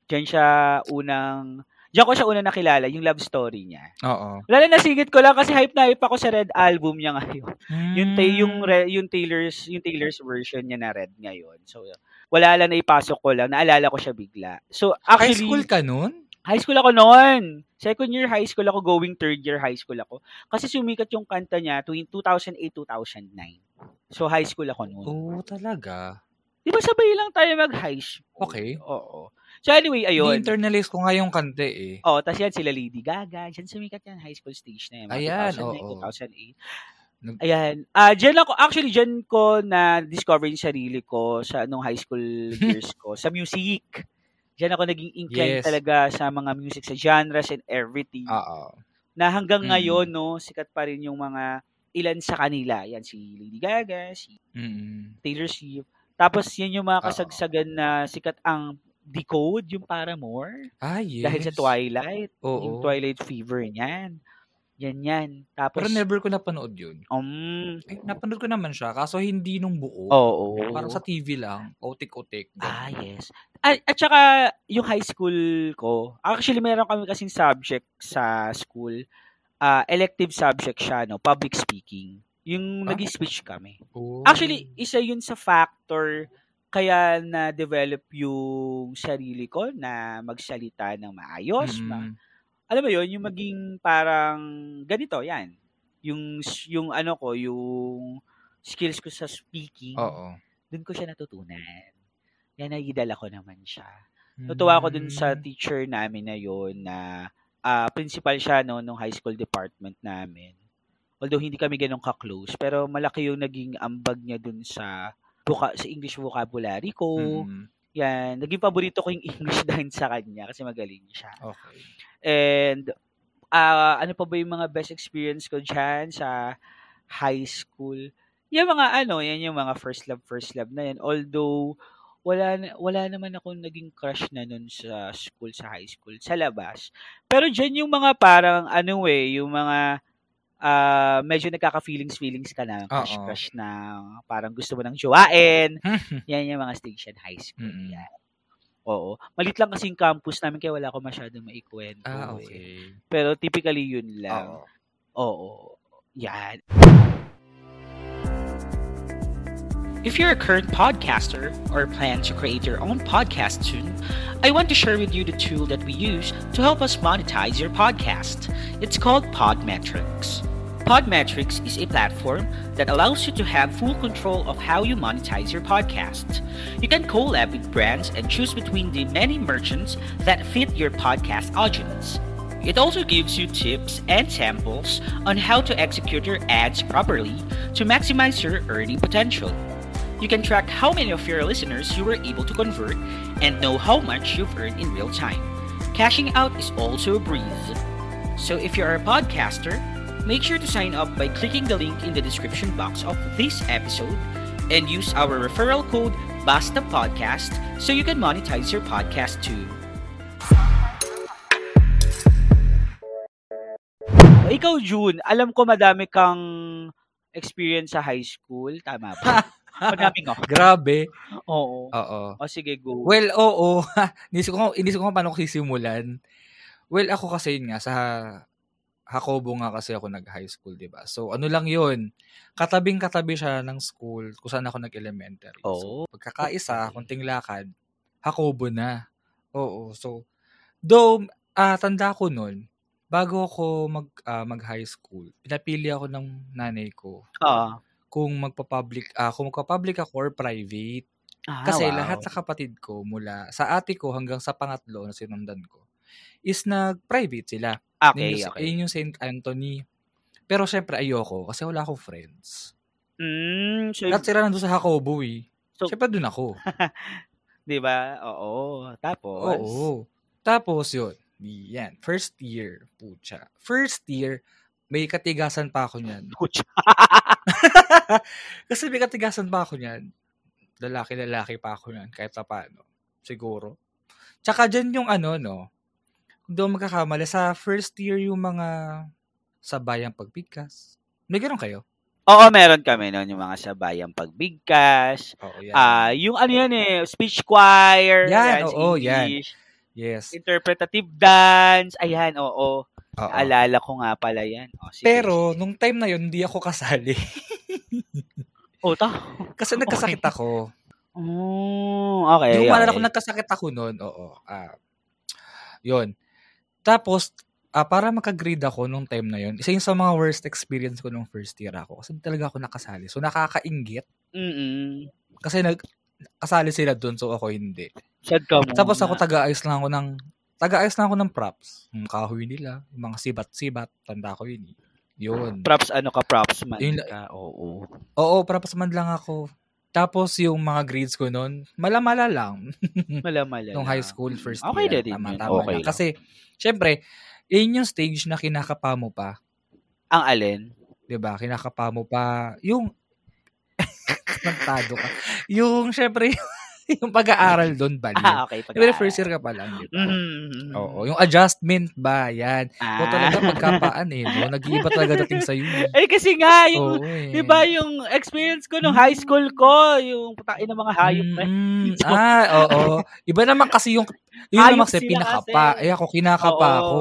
dyan siya unang, dyan ko siya unang nakilala, yung love story niya. Oo. Wala na nasingit ko lang kasi hype na hype ako sa Red album niya ngayon. Yung ta- yung Mm. re- yung Taylor's yung Taylor's version niya na Red ngayon. So wala lang naipasok ko lang, naalala ko siya bigla. So High actually school ka nun? High school ako noon. Second year high school ako, going third year high school ako. Kasi sumikat yung kanta niya tuwing 2008-2009. So high school ako noon. Oo, talaga. Di ba sabay lang tayo mag-high school? Okay. Oo. So anyway, ayun. Ni-internalize ko nga yung kante eh. Oh, tas yan sila Lady Gaga. Diyan sumikat yan high school stage na yan. Ayan, 2009, oo. 2008. Nag- Ayan. Ah, diyan ako actually diyan ko na discover yung sarili ko sa nung high school years ko sa music. Diyan ako naging inclined Yes. talaga sa mga music sa genres and everything. Oo. na hanggang Mm. ngayon no, sikat pa rin yung mga ilan sa kanila. Yan si Lady Gaga, si Mm-mm. Taylor Swift. Tapos yan yung mga kasagsagan na sikat ang Decode, yung Paramore. Ah, yes. Dahil sa Twilight. Yung Oo. Twilight Fever niyan. Yan yan. Tapos, Pero never ko napanood yun. um, Eh, napanood ko naman siya, kaso hindi nung buo. oo. Parang sa TV lang, otik-otik. Ah, yes. At, at saka, yung high school ko, actually, meron kami kasing subject sa school. ah elective subject siya, no? Public speaking. Yung Ah. nag-speech kami. Oh. Actually, isa yun sa factor kaya na-develop yung sarili ko na magsalita ng maayos. ma- Mm-mm. Alam mo yun, yung maging parang ganito, yan. Yung, yung ano ko, yung skills ko sa speaking, Oo. dun ko siya natutunan. Yan, naidala ko naman siya. Natuwa ako dun sa Mm. teacher namin na yun na ah, principal siya no, nung high school department namin. Although hindi kami ganun ka-close, pero malaki yung naging ambag niya dun sa buka, sa English vocabulary ko. Mm-mm. Yan, naging paborito ko yung English dahil sa kanya kasi magaling siya. Okay. And ah ano pa ba yung mga best experience ko dyan sa high school? Yung mga ano, yan yung mga first love, first love na yan. Although, wala, wala naman ako naging crush na nun sa school, sa high school, sa labas. Pero dyan yung mga parang ano eh, yung mga ah medyo nagkaka-feelings-feelings ka na, crush-crush na parang gusto mo nang jowain. yan yung mga station high school. Mm-mm. Yan. Oo. Malit lang kasi yung campus namin kaya wala ko masyadong maikwento. Ah, eh. okay. Pero typically yun lang. Oo. Oo. Yan. If you're a current podcaster or plan to create your own podcast soon, I want to share with you the tool that we use to help us monetize your podcast. It's called Podmetrics. Podmetrics is a platform that allows you to have full control of how you monetize your podcast. You can collab with brands and choose between the many merchants that fit your podcast audience. It also gives you tips and samples on how to execute your ads properly to maximize your earning potential. You can track how many of your listeners you were able to convert and know how much you've earned in real time. Cashing out is also a breeze. So if you're a podcaster, make sure to sign up by clicking the link in the description box of this episode and use our referral code BASTA PODCAST so you can monetize your podcast too. Ikaw, June, alam ko madami kang experience sa high school. Tama ba? Madami nga. Grabe. Oo. Oo. O sige, go. Well, oo. inisip ko, inisip ko paano ko sisimulan. Well, ako kasi yun nga, sa Hakobo nga kasi ako nag-high school, di ba? So, ano lang yun, katabing-katabi siya ng school kung saan ako nag-elementary. Oo. So, pagkakaisa, kunting lakad, Hakobo na. Oo. So, though, ah tanda ko nun, bago ako mag, ah, mag-high school, pinapili ako ng nanay ko Ah. kung magpa-public, ah, kung magpa-public ako or private. Ah, Kasi wow. lahat sa kapatid ko mula sa ate ko hanggang sa pangatlo na sinundan ko is nag-private sila. Okay, yun, yung, okay. yun yung St. Anthony. Pero syempre ayoko kasi wala akong friends. Mm, so, Lahat sila nandun sa Jacobo eh. So- syempre dun ako. di ba? Oo. Tapos? Oo. Tapos yun. Yan. First year. Pucha. First year, may katigasan pa ako niyan. Pucha. Kasi may katigasan pa ako niyan. Lalaki-lalaki pa ako niyan. Kahit pa paano. Siguro. Tsaka dyan yung ano, no? Doon magkakamali. Sa first year yung mga sabayang pagbigkas. May ganun kayo? Oo, meron kami noon yung mga sabayang pagbigkas. Oo, yan. Ah, yung ano yan eh, speech choir. Yan, sa oo, yan. English, yes. Interpretative dance. Ayan, oo. Oo. Alala ko nga pala yan. O, sige, Pero, sige. nung time na yun, hindi ako kasali. Oh, ta. Kasi nagkasakit ako. Oh, okay. Yung okay. ko nagkasakit ako noon, oo. Ah, yun. Tapos, ah, para makagrade ako nung time na yun, isa yung sa mga worst experience ko nung first year ako. Kasi talaga ako nakasali. So, nakakaingit. Mm-mm. Kasi nag, kasali sila doon, so ako hindi. Sad ka muna. Tapos ako taga-ayos lang ako ng, taga-ayos lang ako ng props. Yung kahoy nila, yung mga sibat-sibat, tanda ko yun. eh. Yun. props ano ka, props man Yun- ka. Oo. Oo, props man lang ako. Tapos yung mga grades ko noon, malamala lang. Malamala. nung high school first Okay year. na din tama, tama Okay lang. Kasi, syempre, yun yung stage na kinakapa mo pa. Ang alin? ba Kinakapa mo pa. Yung, nagtado ka. Yung, syempre, yung pag-aaral doon, bali. Ah, okay. Pag Diba, first year ka pa lang, di ba? Mm-hmm. Oo, yung adjustment ba, yan. Ah. Ito talaga pagkapaan eh, no? Nag-iiba talaga dating sa'yo. eh. Ay, kasi nga, yung, Oo eh. di ba yung experience ko nung high school ko, yung putakin ng mga hayop na Mm, ah, oo. Iba naman kasi yung, yun Hayop naman kasi pinakapa. kasi. Eh ako, kinakapa Oo. ako.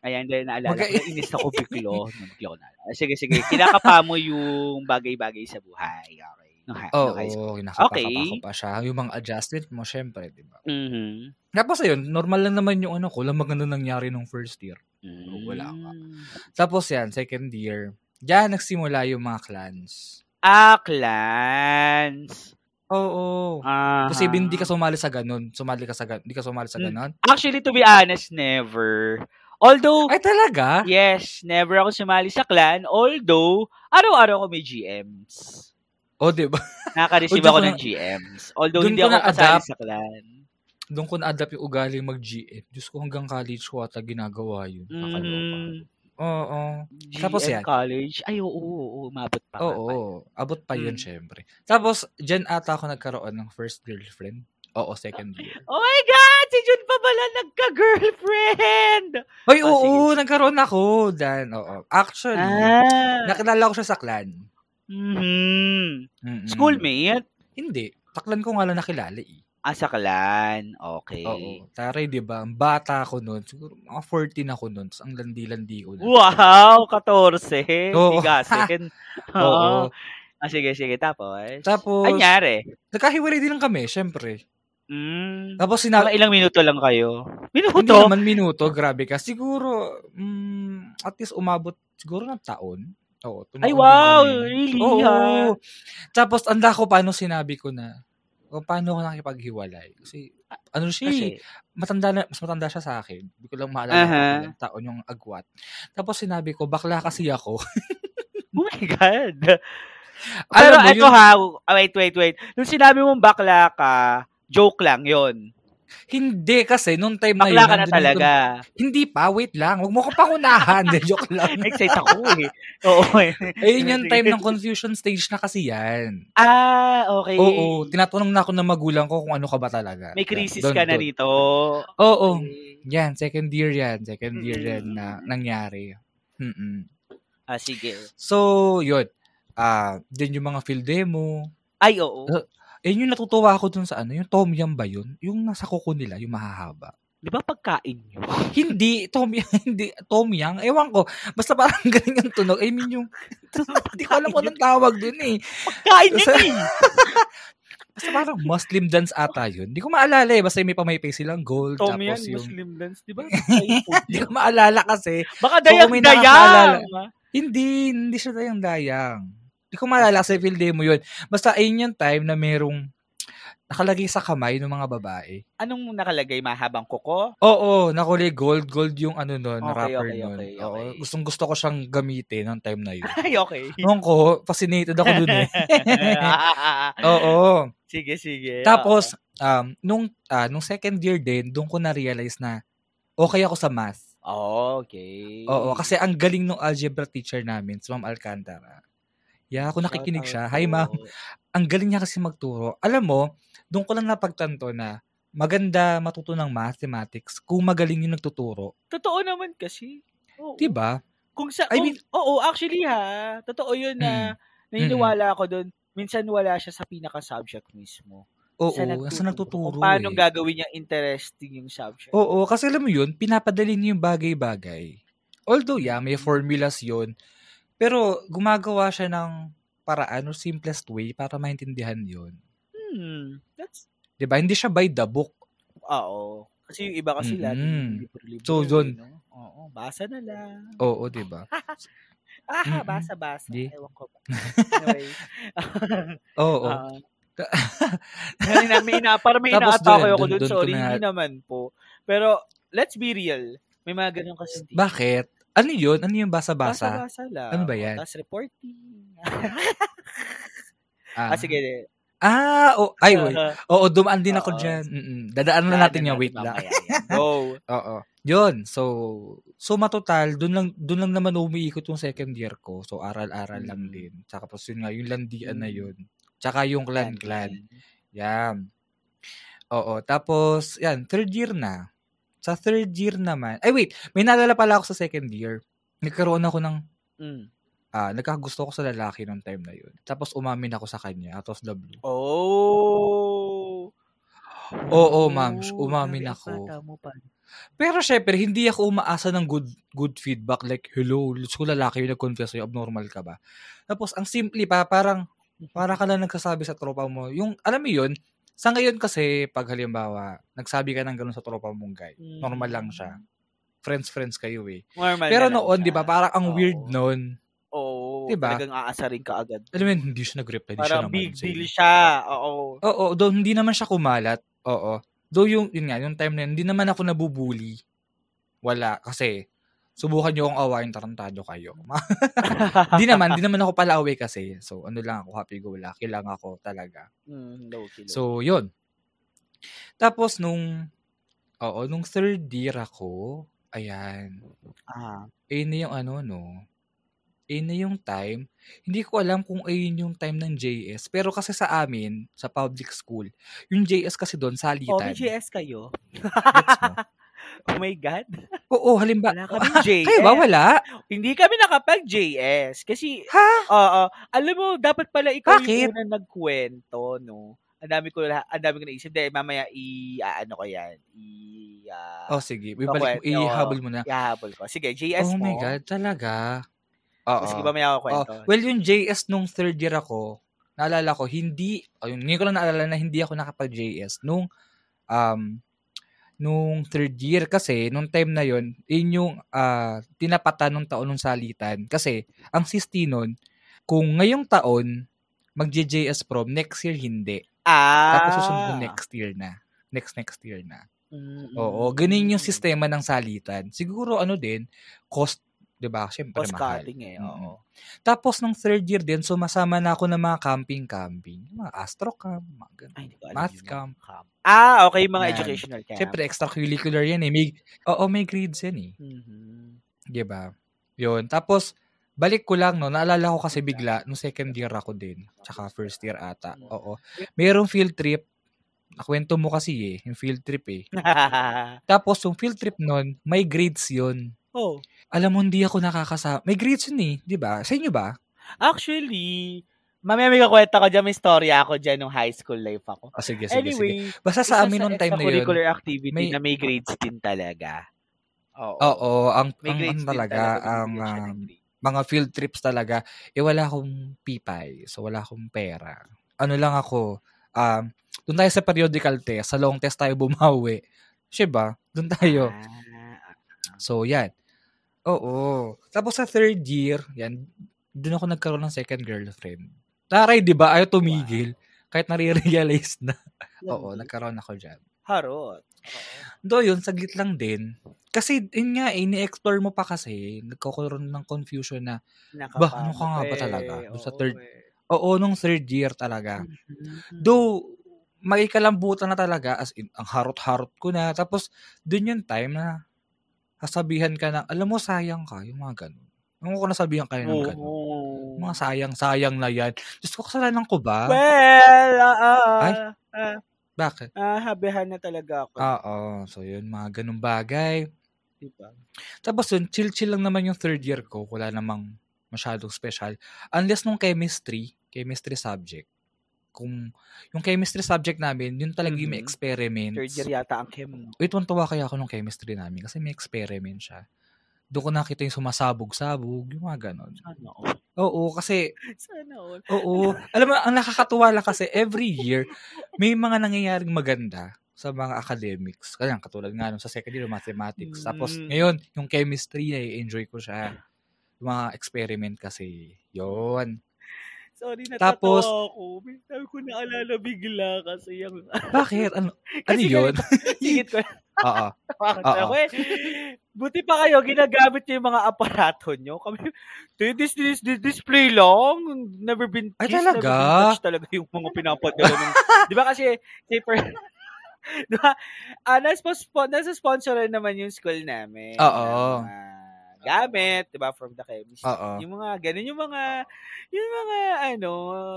Ayan, dahil naalala Mag- ko, inis ako biglo. Biglo ko naalala. Sige, sige. Kinakapa mo yung bagay-bagay sa buhay. Nung, hi- Oo, nung high school. kinakapa Okay. pa siya. Yung mga adjustment mo, syempre, di ba? Mhm. Tapos ayun, normal lang naman yung ano ko, lang maganda nangyari nung first year. Mm. Wala ka. Tapos yan, second year, diyan nagsimula yung mga clans. Ah, clans. Oo. Ah. Posible hindi ka sumali sa ganun. Sumali ka sa ganun. Hindi ka sumali sa Mm. ganun. Actually, to be honest, never. Although, Ay, talaga? yes, never ako sumali sa clan. Although, araw-araw ko may GMs. O, di ba? Nakaka-receive O, dun ako ko ng GMs. Although, hindi ko ako kasali sa clan. Doon ko na-adapt yung ugali mag-GM. Diyos ko, hanggang college ko ata ginagawa yun. Nakaloka. Mm, Oo. GM Tapos yan. college. Ay, oo, oo, oo. Umabot pa. Oo. pala. Abot pa yun, Mm. syempre. Tapos, dyan ata ako nagkaroon ng first girlfriend. Oo, second year. Oh my God! Si Jun pa pala nagka-girlfriend! Ay, Ah, oo, nagkaroon ako. Dan, oo. Actually, Ah. nakilala ko siya sa clan. Mhm. Mm-mm. Schoolmate? Hindi. Taklan ko nga lang nakilala eh. Ah, sa clan. Okay. Oo. Taray, di ba? Ang bata ako noon. Siguro mga 14 ako noon. Ang landi-landi ko. Wow! 14. Oo. Bigasin. Oo. Ah, sige, sige. Tapos? Tapos, Anyari? nagkahiwalay din lang kami, syempre. Mm. Tapos sinabi, ilang minuto lang kayo? hindi Minuto? naman minuto, grabe ka. Siguro, mm, at least umabot siguro ng taon. Oo, Ay, wow! kami. Really, Oo. ha? Tapos, anda ko paano sinabi ko na, o paano ako nakipaghiwalay. Kasi, ano siya, eh, Kasi, matanda na, mas matanda siya sa akin. Hindi ko lang maalala Aha. ilang taon yung agwat. Tapos sinabi ko, bakla kasi ako. oh my God. Alam Pero mo, ito yun- ha, wait, wait, wait. Nung sinabi mong bakla ka, joke lang yon. Hindi kasi, nung time na yun, Bakla ka na nandun yung- talaga. Hindi pa, wait lang. Huwag mo ko pangunahan. Hindi, joke lang. Excite ako eh. Oo. eh. Ayun yung time ng confusion stage na kasi yan. Ah, okay. Oo, tinatanong na ako ng magulang ko kung ano ka ba talaga. May crisis Doon, ka na doon. rito. Oo. Okay. Yan, second year yan. Second year Mm-mm. yan na nangyari. Mm-mm. Ah, sige. So, yun. Ah, din yung mga field demo. Ay, oo. Uh, Eh, yung natutuwa ako dun sa ano, yung Tom Yum ba yun? Yung nasa kuko nila, yung mahahaba. Di ba pagkain nyo? hindi, Tom Yum, hindi, Tom Yang. Ewan ko. Basta parang ganun yung tunog. I mean, yung, hindi ko alam kung anong tawag dun eh. Pagkain nyo eh. Basta parang Muslim dance ata yun. Hindi ko maalala eh. Basta may pamaypay silang gold. Tom yan, tapos yung, Muslim dance. Di ba? hindi ko maalala kasi. Baka dayang-dayang. Hindi, hindi siya dayang-dayang. Hindi ko maalala kasi field demo yun. Basta ayun yung time na merong nakalagay sa kamay ng mga babae. Anong nakalagay? Mahabang kuko? Oo, nakulay gold. Gold yung ano nun, Okay, rapper okay, nun. okay, Oo, okay. gustong gusto ko siyang gamitin ng time na yun. Ay, okay. Noon ko, fascinated ako dun eh. Oo. sige, sige. Tapos, um, nung, ah, nung second year din, doon ko na-realize na okay ako sa math. Oo. Okay. Oo, kasi ang galing ng algebra teacher namin, si Ma'am Alcantara. Yeah, kung nakikinig siya, hi ma'am. Ang galing niya kasi magturo. Alam mo, doon ko lang napagtanto na maganda matuto ng mathematics kung magaling yung nagtuturo. Totoo naman kasi. Oo. 'Di ba? Kung sa, I kung- mean- oo, actually ha, totoo yun na naniniwala ako doon. Minsan wala siya sa pinaka-subject mismo. Oo, sa nasa nagtuturo. Kung paano eh. gagawin niya interesting yung subject. Oo, kasi alam mo yun, pinapadali niya yung bagay-bagay. Although, yeah, may formulas yun. Pero, gumagawa siya ng paraan or simplest way para maintindihan yun. Hmm, that's, ba Hindi siya by the book. oo. Kasi yung iba kasi Mm-mm. laging libre-libre. So, doon- eh, no? Oo, basa na lang. Oo, 'di ba Ah, basa-basa. Di. Ewan ko ba. Anyway. Oo. Ah. May ina- para may inaatake ako doon. Sorry, hindi naman po. Pero, let's be real. May mga ganun kasi. Bakit? Ano yun? Ano yung basa-basa? Basa-basa lang. Ano ba yan? Tapos reporting. Ah, ah, sige. Ah, oh, ay, wait. Oo, dumaan din ako Oo. dyan. Mm-mm. Dadaan na natin yung wait lang. yan. Go. Oo. Yun. So, so matotal, dun lang, dun lang naman umiikot yung second year ko. So, aral-aral lang Mm. din. Tsaka tapos yun nga, yung landian na Mm. yun. Tsaka yung clan-clan. Yan. Oo. Tapos, yan, third year na. Sa third year naman, ay wait, may naalala pala ako sa second year. Nagkaroon ako ng, Mm. ah, nagkagusto ko sa lalaki nung time na yun. Tapos umamin ako sa kanya out of the blue. Oh. Oo, ma'am. Oh, Umamin grabe, ako. Pero syempre, hindi ako umaasa ng good good feedback like, hello, let's ko lalaki yung nag-confess sa'yo, abnormal ka ba? Tapos, ang simple pa, parang, para ka lang nagsasabi sa tropa mo. Yung, alam mo yun, sa ngayon kasi, pag halimbawa, nagsabi ka ng ganun sa tropa mong guy, normal lang siya. Friends-friends kayo eh. Normal Pero noon, siya. di ba, parang ang Oo. weird noon. Oo. Diba? Talagang aasarin ka agad. Alam mo hindi siya nag-reply, siya Parang naman. big say. deal siya. Oo. Oo, though hindi naman siya kumalat. Oo. Though yung, yun nga, yung time na yun, hindi naman ako nabubuli. Wala. Kasi, subukan nyo akong awayin, tarantado kayo. Hindi naman, hindi naman ako pala away kasi. So, ano lang ako, happy go lucky lang ako talaga. Mm, low kilo. So, yun. Tapos, nung, oo, nung third year ako, ayan, ah. ayun na yung ano, no, ayun na yung time. Hindi ko alam kung ayun yung time ng JS. Pero kasi sa amin, sa public school, yung JS kasi doon, Oh, salitan. may JS kayo? Gets mo? Oh my God. Oo, halimbawa. Wala kaming JS. Kayo ba? Wala? Hindi kami nakapag-JS. Kasi, Ha? oo, alam mo, dapat pala ikaw Bakit? yung unang nagkwento, no? Ang dami ko, lahat- ang dami ko naisip. Dahil mamaya, i, ah, ano ko yan, i, ah, Oh, sige. Ibalik, oo. ihabol mo na. ihahabol ko. Sige, JS Oh mo. my God, talaga? Oo. Sige, mamaya ako Oh, kwento. well, yung JS nung third year ako, naalala ko, hindi, ayun, ngayon ko lang naalala na hindi ako nakapag-JS nung, um, nung third year kasi nung time na yon yun yung ah, tinapatan ng taon ng salitan. Kasi ang sisti nun kung ngayong taon mag-JS prom next year hindi. Ah. tapos susunod next year na. Next next year na. Mm, oo mm, ganun yung mm. sistema ng salitan. Siguro ano din cost 'di ba syempre Cost mahal cutting eh, Mm-mm. oo. tapos nung third year din sumasama na ako ng mga camping-camping mga astro camp mga ganun. Ay, alam math yun, camp camp. Ah, okay, mga Yan. educational camp. Siyempre, extracurricular yan eh. May, oo, may grades yan eh. Mhm. Di ba? Yun. Tapos, balik ko lang, no, naalala ko kasi bigla, nung second year ako din, tsaka first year ata. Oo. Mayroong field trip. Nakwento mo kasi eh, yung field trip eh. Tapos, yung field trip nun, may grades yun. Oh, Alam mo, hindi ako nakakasama. May grades yun eh, di ba? Sa inyo ba? actually, mamaya may kakwenta ko dyan, may storya ako dyan nung high school life ako. Ah, sige, sige, sige. Anyway, Basta isa sa amin nung time na yun, extracurricular activity may- na may grades din talaga. Oo. oo, ang, May ang, grades ang talaga, ang um, mga field trips talaga, eh wala akong pipay. So, wala akong pera. Ano lang ako, um, doon tayo sa periodical test, sa long test tayo bumawi. Siya ba? Doon tayo. Ah, So, yan. Oo. Tapos sa third year, yan, doon ako nagkaroon ng second girlfriend. Taray, di ba? Ayaw tumigil. Kahit nare-realize na. Oo, Lamig. nagkaroon ako dyan. Harot. Do yun, saglit lang din. Kasi, yun nga, eh, ni-explore mo pa kasi, nagkakaroon ng confusion na, Bah, ano ka nga ba eh. talaga? Doon sa third- oo, nung third year talaga. Mm-hmm. Though, may kalambutan na talaga, as in, ang harot-harot ko na. Tapos, dun yung time na, sasabihan ka na, alam mo, sayang ka, yung mga ganun. Ano ko nasabihan kayo ng ganun? Oo. Mga sayang-sayang na yan. Diyos ko, kasalanan ko ba? Well, ah, Ay. ah, Bakit? ah, habihan na talaga ako. Oo, so yun, mga ganun bagay. diba? Tapos yun, chill-chill lang naman yung third year ko. Wala namang masyadong special. Unless nung chemistry, chemistry subject. Kung yung chemistry subject namin, yun talaga yung may experiments. Third year yata ang chem. Wait, tuwa kaya ako nung chemistry namin kasi may experiment siya. Doon ko nakita yung sumasabog-sabog, yung mga ganon. Sana all. Oo, kasi, Sana all. oo. alam mo, ang nakakatuwa lang kasi every year, may mga nangyayaring maganda sa mga academics. Kaya katulad nga nung sa second year, mathematics. Tapos Mm. ngayon, yung chemistry, ay enjoy ko siya. Yung mga experiment kasi. Yon. Sorry, Tapos- natatawa ako. May sabi ko naalala bigla kasi yung... Bakit? Ano, ano Kasi yun? Sigit ko Oo. Ako eh? Buti pa kayo, ginagamit niyo yung mga aparato nyo. Kami, this, this, this, display lang. Never been Ay, kissed, talaga? never been touched talaga yung mga pinapadala ng... di ba kasi, say per... di ba? Ah, nasa, nasa sponsor naman yung school namin. Oo. Mga gamit, di ba, from the chemist. Oo. Yung mga, ganun yung mga, yung mga, ano,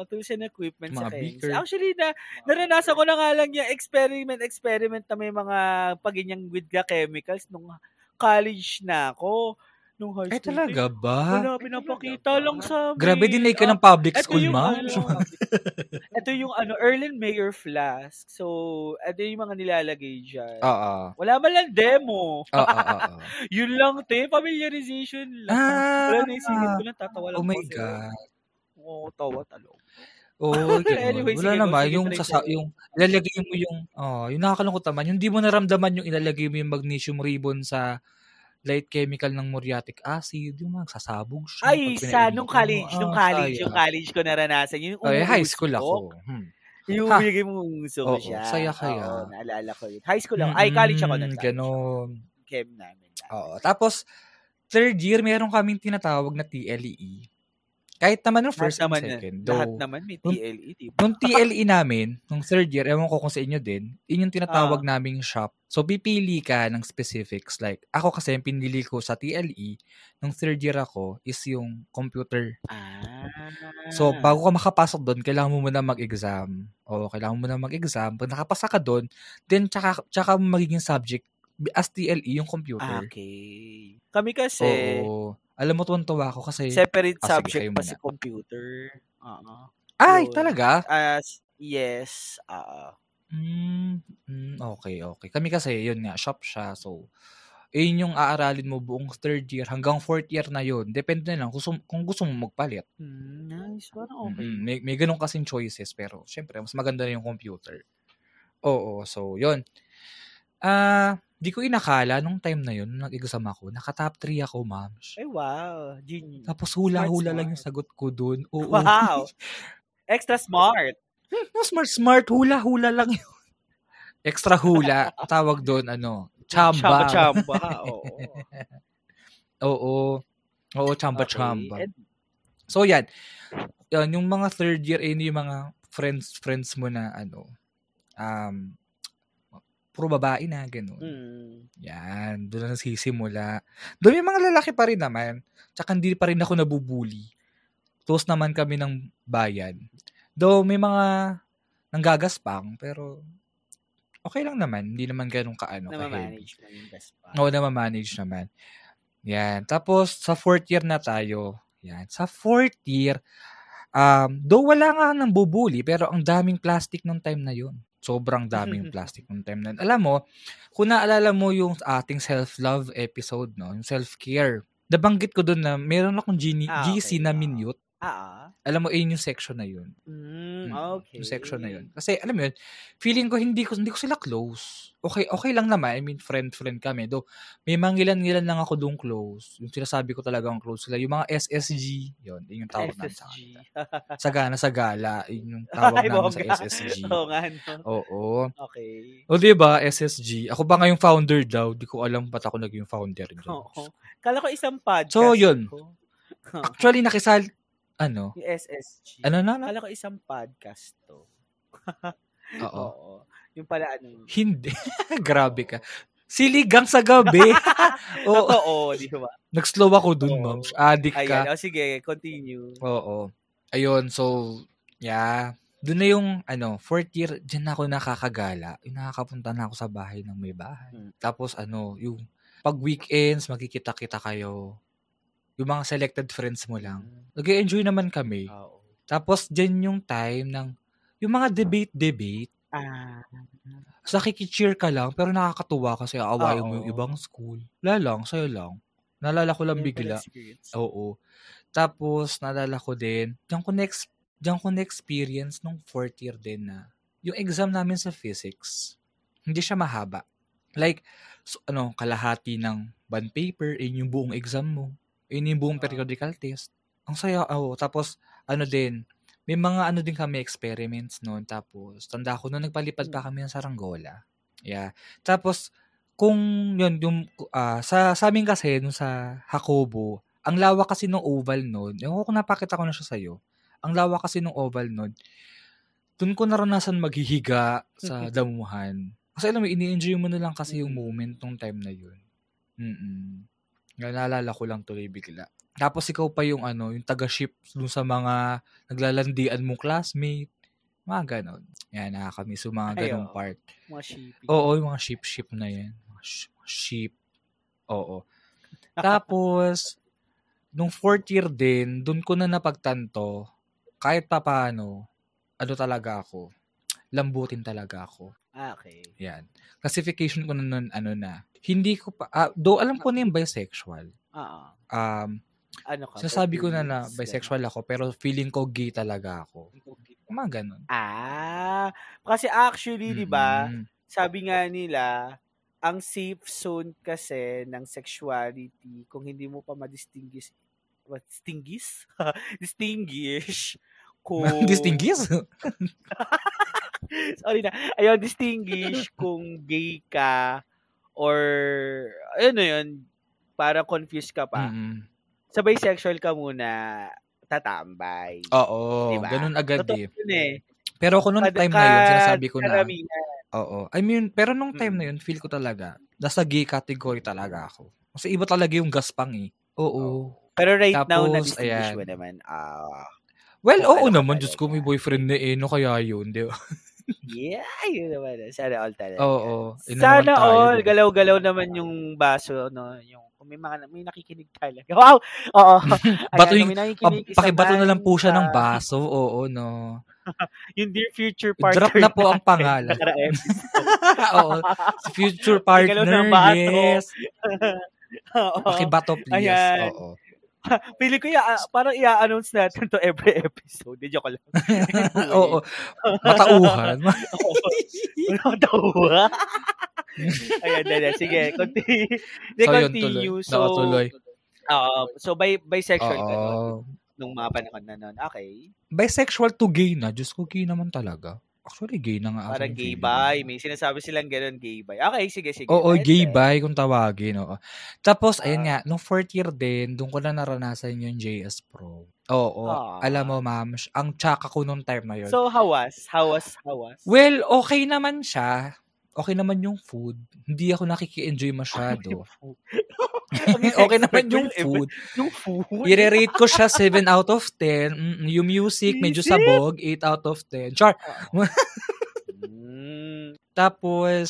tools and equipment sa Mga chemist. beaker. Actually, na, naranasan ko na nga lang yung experiment, experiment na may mga paganyang with the chemicals nung college na ako. Nung high school. talaga ba? Wala, pinapakita lang sa Grabe may- din na ka ah, ng public ito school, yung ma'am. ano, ito yung ano, Erlen Mayer Flask. So, ito yung mga nilalagay dyan. Oo. Wala man lang demo. Oo, oo. Yun lang, te. Familiarization lang. Ah, Wala na isingit ko lang, tatawa lang Oh my. God. Oo, tawa talo. Ganun. Anyway, Wala sige, naman, sige, yung, tuloy. yung ilalagay mo yung, oh, yung nakakalungkot naman, yung di mo naramdaman yung ilalagay mo yung magnesium ribbon sa light chemical ng muriatic acid, yung magsasabog siya. Ay, sa pinainom nung mo. college, nung Ah, college, saya. yung college ko naranasan. Yung Ay, high school ako. Hmm. Yung Ha. binigay mo uso ko siya. saya kaya. Oo, naalala ko yun. High school ako. Ay, college ako. Mm, Ganon. Chem namin. Oo. Tapos, third year, meron kaming tinatawag na TLE. Kahit naman yung Lahat first and naman, second. lahat Though, naman may nung- TLE, di ba? Nung TLE namin, nung third year, ewan ko kung sa inyo din, yun yung tinatawag Ah. naming shop. So, pipili ka ng specifics. Like, ako kasi, yung pinili ko sa TLE, nung third year ako, is yung computer. Ah. So, bago ka makapasok doon, kailangan mo muna mag-exam. O, kailangan mo muna mag-exam. Pag nakapasa ka doon, then, tsaka, tsaka magiging subject as TLE yung computer. Okay. Kami kasi, Oo. Alam mo, tuwan-tuwa ako kasi, separate Ah, subject pa si computer. Oo. ay, yun. talaga? As, yes. Oo. Mm, mm, okay, okay. Kami kasi, yun nga, shop siya. So, yun yung aaralin mo buong third year hanggang fourth year na yun. Depende na lang kung, kung gusto mo magpalit. Hmm, nice. Parang okay. Mm, may, may ganun kasing choices. Pero, syempre, mas maganda na yung computer. Oo, so, yun. Ah, di ko inakala nung time na yun, nag-exam ako, naka-top 3 ako, ma'am. Ay, wow. Genius. Tapos hula-hula lang yung sagot ko dun. Oo. Wow. Extra smart. No, smart, smart. Hula-hula lang yun. Extra hula. Tawag doon, ano, chamba. Chamba-chamba. Oo. Oo. Oo, chamba-chamba. Okay. And, So, yan. Yan, yung mga third year, eh, yung mga friends friends mo na, ano, um, puro babae na, ganun. mm, Yan, doon na nagsisimula. Doon may mga lalaki pa rin naman. Tsaka hindi pa rin ako nabubuli. Close naman kami ng bayan. Though may mga nanggagaspang, pero okay lang naman. Hindi naman ganun kaano ka namamanage lang yung pa. Oo, namamanage naman. Yan. Tapos, sa fourth year na tayo. Yan. Sa fourth year, um, though wala nga nang bubuli, pero ang daming plastic nung time na yun. Sobrang daming plastic nung time na. Alam mo, kung naalala mo yung ating self-love episode, no? yung self-care, nabanggit ko doon na meron akong Ah, GC okay. na Ah. minute. Ah, Alam mo, ayun yung section na yun. mm, Mm, okay. Yung section na yun. Kasi, alam mo yun, feeling ko hindi ko hindi ko sila close. Okay, okay lang naman. I mean, friend-friend kami. Do, may mangilan-ngilan lang ako doon close. Yung sinasabi ko talagang close sila. Yung mga SSG, yun, yun yung tawag namin sa SSG. kanila. Sagana, sagala, yun yung tawag Ay, namin sa. SSG. Oo nga, no? Oo. Okay. O, di ba, SSG. Ako ba nga yung founder daw? Di ko alam ba't ako naging founder. Oo. Kala ko isang podcast. So, yun. ko. Actually, nakisal, ano? Yung SSG. Ano na? Kala ko isang podcast to. Oo. Oo. Yung pala ano. Hindi. Grabe ka. Siligang sa gabi. Oo. Oo, di ba? Nag-slow ako dun, Oo. ma'am. Ayan. ka. O sige, continue. Oo. Ayun, so, yeah. Doon na yung, ano, fourth year, dyan na ako nakakagala. Yung nakakapunta na ako sa bahay ng may bahay. Hmm. Tapos, ano, yung, pag weekends, magkikita-kita kayo. Yung mga selected friends mo lang. nag enjoy naman kami. Oo. Tapos, dyan yung time ng, yung mga debate-debate. Ah. Sa cheer ka lang, pero nakakatuwa kasi aawayin mo yung Oo. ibang school. Wala lang, sa'yo lang. Nalala ko lang bigla. Oo. Tapos, naalala ko din, diyan ko next, diyan ko na-experience nung fourth year din na, yung exam namin sa physics, hindi siya mahaba. Like, so, ano, kalahati ng bond paper, yun yung buong exam mo. Yun yung buong periodical test. Ang saya, oh. Tapos, ano din, may mga ano din kami experiments noon. Tapos, tanda ko noon, nagpalipad pa kami ng saranggola. Yeah. Tapos, kung yun, yung, ah, sa, sa amin kasi, nung sa Hakobo, ang lawak kasi ng oval noon, yung kung napakita ko na siya sa'yo, ang lawak kasi ng oval noon, dun ko naranasan maghihiga sa damuhan. Kasi alam mo, ini-enjoy mo na lang kasi yung Mm. moment nung time na yun. Mm-mm. Naalala ko lang tuloy bigla. Tapos ikaw pa yung ano, yung taga-ship dun sa mga naglalandian mong classmate. Mga ganon. Yan, nakakamiss yung mga Ay, ganong oo. part. Mga shipping. Oo, yung mga ship-ship na yan. Mga. Oo. Tapos, nung fourth year din, dun ko na napagtanto, kahit pa paano, ano talaga ako, lambutin talaga ako. Ah, okay. Yan. Classification ko na nun, ano na, hindi ko pa, ah, do alam ko na yung bisexual. Oo. Um, Ano ka? sasabi ko na na bisexual ako, pero feeling ko gay talaga ako. ganun. Mga ganon. Ah, kasi actually, di ba, sabi nga nila, ang safe zone kasi ng sexuality, kung hindi mo pa ma-distinguish, what, distinguish? distinguish, kung... Distinguish? Sorry na. Ayun, distinguish kung gay ka or, ano yun, para confused ka pa. Mm-mm. Sa bisexual ka muna, tatambay. Oo, Diba? ganun agad Totoo eh. yun eh. Pero ako nung Kad- time na yun, sinasabi ko na, karamihan. oo. I mean, pero nung time Mm. na yun, feel ko talaga, nasa gay category talaga ako. Kasi iba talaga yung gaspang eh. Oo. Pero right now, Tapos, na-distinguish ayan. mo naman. Ah, Well, oo ano naman, Diyos ko, may boyfriend na eh, no kaya yun, di ba? yeah, yun naman. Sana all talaga. Oo. Ina Sana tayo, all. Galaw-galaw naman yung baso, no? Yung, kung may mga, may nakikinig talaga. Wow! Oo. Bato yung- pakibato na lang po siya ng sa- baso, oo, no. Yung Dear Future Partner. Drop na po ang pangalan. Oo. Future partner, yes. Oo. Pakibato, please. Ayan. Oo. Pili ko ya, parang i-announce natin to every episode. Di joke lang. oo. Matauhan. Matauha. Ayan, dali. Sige, continue. Hindi, So, yun, continue. tuloy. So, Oo, tuloy. Oo. so, bi bisexual ka nun, Oo. nung mga panahon na nun. Okay. Bisexual to gay na. Diyos ko, gay naman talaga. Actually, gay na nga. Parang gay feeling. bi. May sinasabi silang ganun, gay bi. Okay, sige, sige. Oo, Pwede. gay bi kung tawagin. Oo. Tapos, ayun Ah. nga, nung fourth year din, doon ko na naranasan yung JS Pro. Oo. Ah. Alam mo, ma'am, ang tsaka ko nung time na yun. So, hawas? Hawas? Hawas? well, okay naman siya. Okay naman yung food. Hindi ako nakiki-enjoy masyado. okay naman yung food. Yung food? I-rate ko siya 7 out of 10. Mm, Yung music, medyo sabog, 8 out of 10. Char. Mm. Tapos,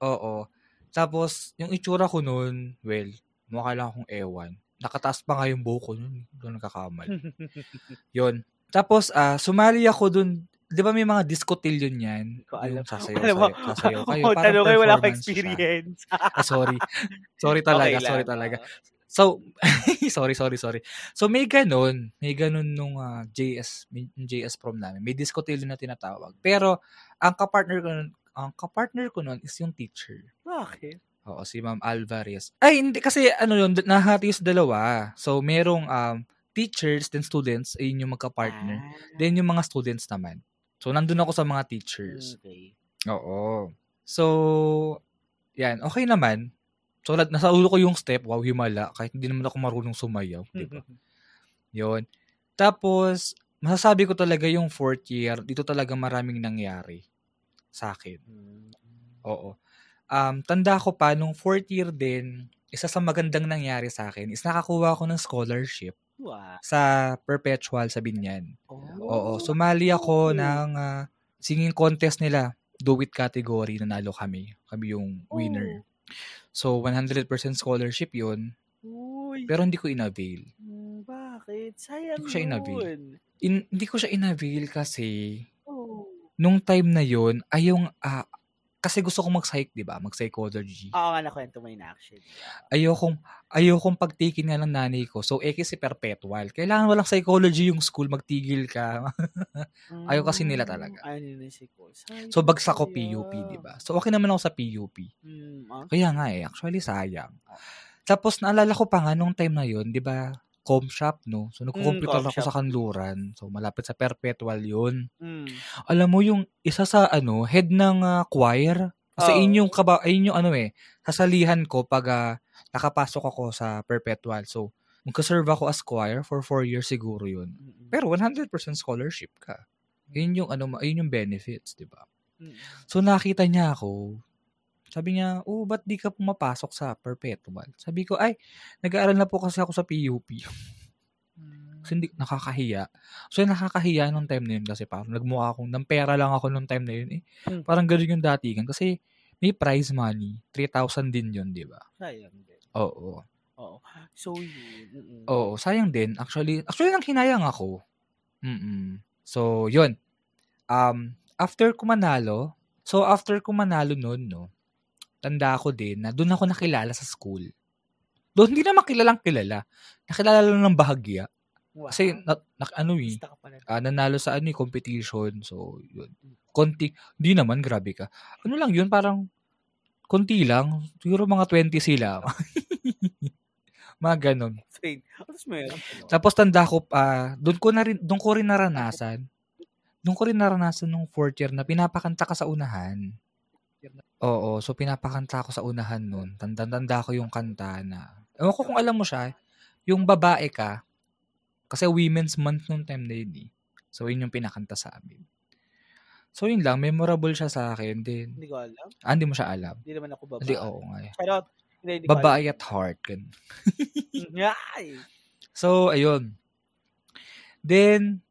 oo. Tapos, yung itsura ko nun, well, mukha lang akong ewan. Nakataas pa nga yung buhok ko nun. Doon nagkakamali. Yun. Tapos, ah sumali ako dun. Di ba may mga discotillion yan? ko alam. Yung sasayaw, Alam mo, sayaw, sasayaw kayo. oh, tanong kayo, wala akong experience. Ah, sorry. Sorry talaga, Okay lang. sorry talaga. So, sorry, sorry, sorry. So, may ganun. May ganun nung ah, JS, may- JS prom namin. May discotillion na tinatawag. Pero, ang kapartner ko nun, ang kapartner ko nun is yung teacher. Bakit? Oo, si Ma'am Alvarez. Ay, hindi kasi ano yun, nahati sa dalawa. So, merong um, teachers then students, ayun yung magka-partner. Ah, Then yung mga students naman. So, nandun ako sa mga teachers. okay. Oo. So, yan, okay naman. So, na- nasa ulo ko yung step, wow, himala. Kahit hindi naman ako marunong sumayaw, di ba? Yun. Tapos, masasabi ko talaga yung fourth year, dito talaga maraming nangyari sa akin. Mm. Oo. Um, tanda ko pa, nung fourth year din, isa sa magandang nangyari sa akin is nakakuha ako ng scholarship Wow. sa perpetual sa Binyan. Oh. Oo. Sumali ako ng ah, singing contest nila. Do it category. Nanalo kami. Kami yung winner. So, 100% scholarship yun. Uy. Pero hindi ko inavail. Mm, bakit? Sayang Hindi ko siya yun. In, hindi ko siya inavail kasi Oh. nung time na yun, ay yung, ah, kasi gusto kong mag-psych, di ba? Mag-psychology. Oo nga, nakwento mo yun actually. ayokong ayokong pagtikin nga ng nanay ko. So, eh kasi perpetual. Kailangan walang psychology yung school, magtigil ka. Ayaw kasi nila talaga. Mm, Ayaw nila. Sayang so, bagsak ko. PUP, di ba? So, okay naman ako sa PUP. Mm, ah. Kaya nga eh, actually sayang. Tapos, naalala ko pa nga nung time na yun, di ba, com shop, no? So, nagko-computer com ako sa kanluran. So, malapit sa perpetual yun. Mm. Alam mo, yung isa sa, ano, head ng ah, choir, kasi Oo. yun yung, kaba, ayun yung, ano eh, sasalihan ko pag ah, nakapasok ako sa perpetual. So, magka-serve ako as choir for four years siguro yun. Mm, Pero 100% scholarship ka. Yun yung, ano, yun yung benefits, di ba? mm. So, nakita niya ako. Sabi niya, oh, ba't di ka pumapasok sa perpetual? Sabi ko, ay, nag-aaral na po kasi ako sa PUP. Mm. Kasi hindi, nakakahiya. So, nakakahiya nung time na yun kasi parang nagmukha akong, ng pera lang ako nung time na yun. Eh, Hmm. parang ganun yung datingan. Kasi may prize money. 3,000 din yun, di ba? Sayang din. Oo. Oo. So, yun. Mm-mm. Oo, sayang din. Actually, actually nang hinayang ako. Mm So, yun. Um, after ko manalo, so after ko manalo noon, no, tanda ko din na doon ako nakilala sa school. Doon hindi naman kilalang kilala. Nakilala lang ng bahagya. Wow. Kasi, na, na- ano eh, ah, nanalo sa ano eh, competition. So, yun. Konti, di naman, grabe ka. Ano lang yun, parang, konti lang. Siguro mga 20 sila. mga. Tapos meron. ano? Tapos tanda ko pa, doon ko na rin, doon ko rin naranasan. Doon ko rin naranasan nung fourth year na pinapakanta ka sa unahan. Oo, so pinapakanta ko sa unahan noon. Tanda-tanda ko yung kanta na. Ewan ko kung alam mo siya, yung babae ka, kasi Women's Month nung time na yun eh. So yun yung pinakanta sa amin. So yun lang, memorable siya sa akin din. Hindi ko alam. Ah, hindi mo siya alam. Hindi naman ako babae. Hindi, oo nga. eh. Out. Hindi, hindi Babae at heart. So, ayun. Then,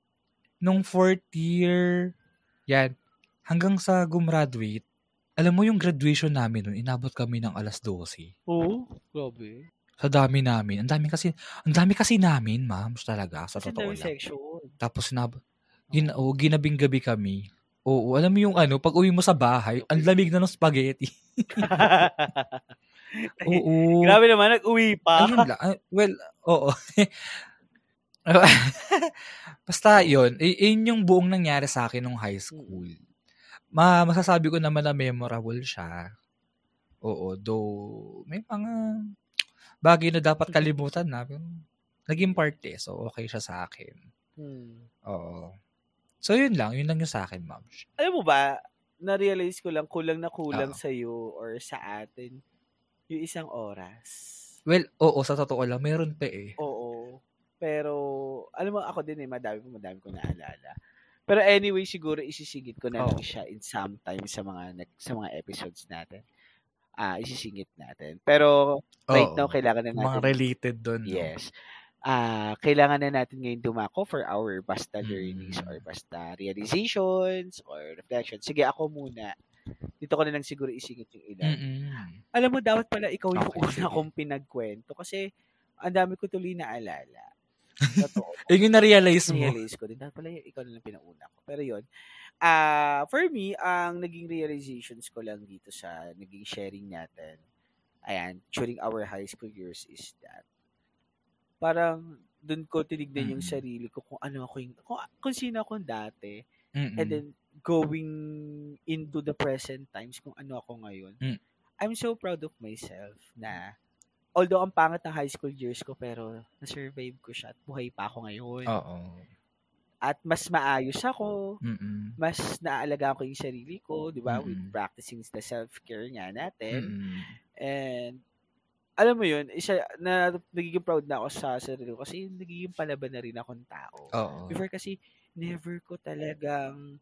nung fourth year, yan, hanggang sa gumraduate, alam mo yung graduation namin nun, inabot kami ng alas 12. Oo. Grabe. Sa dami namin. Ang dami kasi, ang dami kasi namin, ma'am, talaga, sa Kasi totoo lang. section. Tapos, nab gin oh, ginabing gabi kami. Oo, alam mo yung ano, pag uwi mo sa bahay, ang lamig na ng spaghetti. Oo. Grabe naman, nag-uwi pa. Ayun lang. Well, oo. Basta yun, yun yung buong nangyari sa akin nung high school. Ma masasabi ko naman na memorable siya. Oo, though may mga bagay na dapat kalimutan na, naging part eh. So, okay siya sa akin. Hmm. Oo. So, yun lang. Yun lang yung sa akin, ma'am. Alam mo ba, na-realize ko lang, kulang na kulang Oo. sa'yo or sa atin yung isang oras. Well, oo, sa totoo lang, meron pa eh. Oo. Pero, alam mo, ako din eh, madami po, madami ko naalala. Pero anyway, siguro isisingit ko na lang Oo. siya in some time sa mga sa mga episodes natin. Ah, isisingit natin. Pero right Oo. now kailangan na Mga natin related doon. Yes. Ah, kailangan na natin ngayon dumako for our basta Mm. learnings or basta realizations or reflections. Sige, ako muna. Dito ko na lang siguro isingit yung ilan. Mm-mm. Alam mo, dapat pala ikaw yung Okay, una kong pinagkwento kasi ang dami ko tuloy na alala. Totoo. Yun yung na-realize mo. realize ko din. Dapat pala yung ikaw na lang pinauna ko. Pero yun. Ah, for me, ang naging realizations ko lang dito sa naging sharing natin, ayan, during our high school years is that parang doon ko tinignan yung Mm. sarili ko kung ano ako yung, kung, kung sino ako dati Mm-mm. and then going into the present times kung ano ako ngayon. Mm. I'm so proud of myself na although ang pangit ng high school years ko pero na-survive ko siya at buhay pa ako ngayon. Oo. At mas maayos ako, Mm-mm. mas naalagaan ko yung sarili ko, di ba? With practicing the self-care nga natin. Mm-mm. And alam mo yun, isa na nagiging proud na ako sa sarili ko kasi nagiging palaban na rin akong tao. Oo. Before kasi, never ko talagang,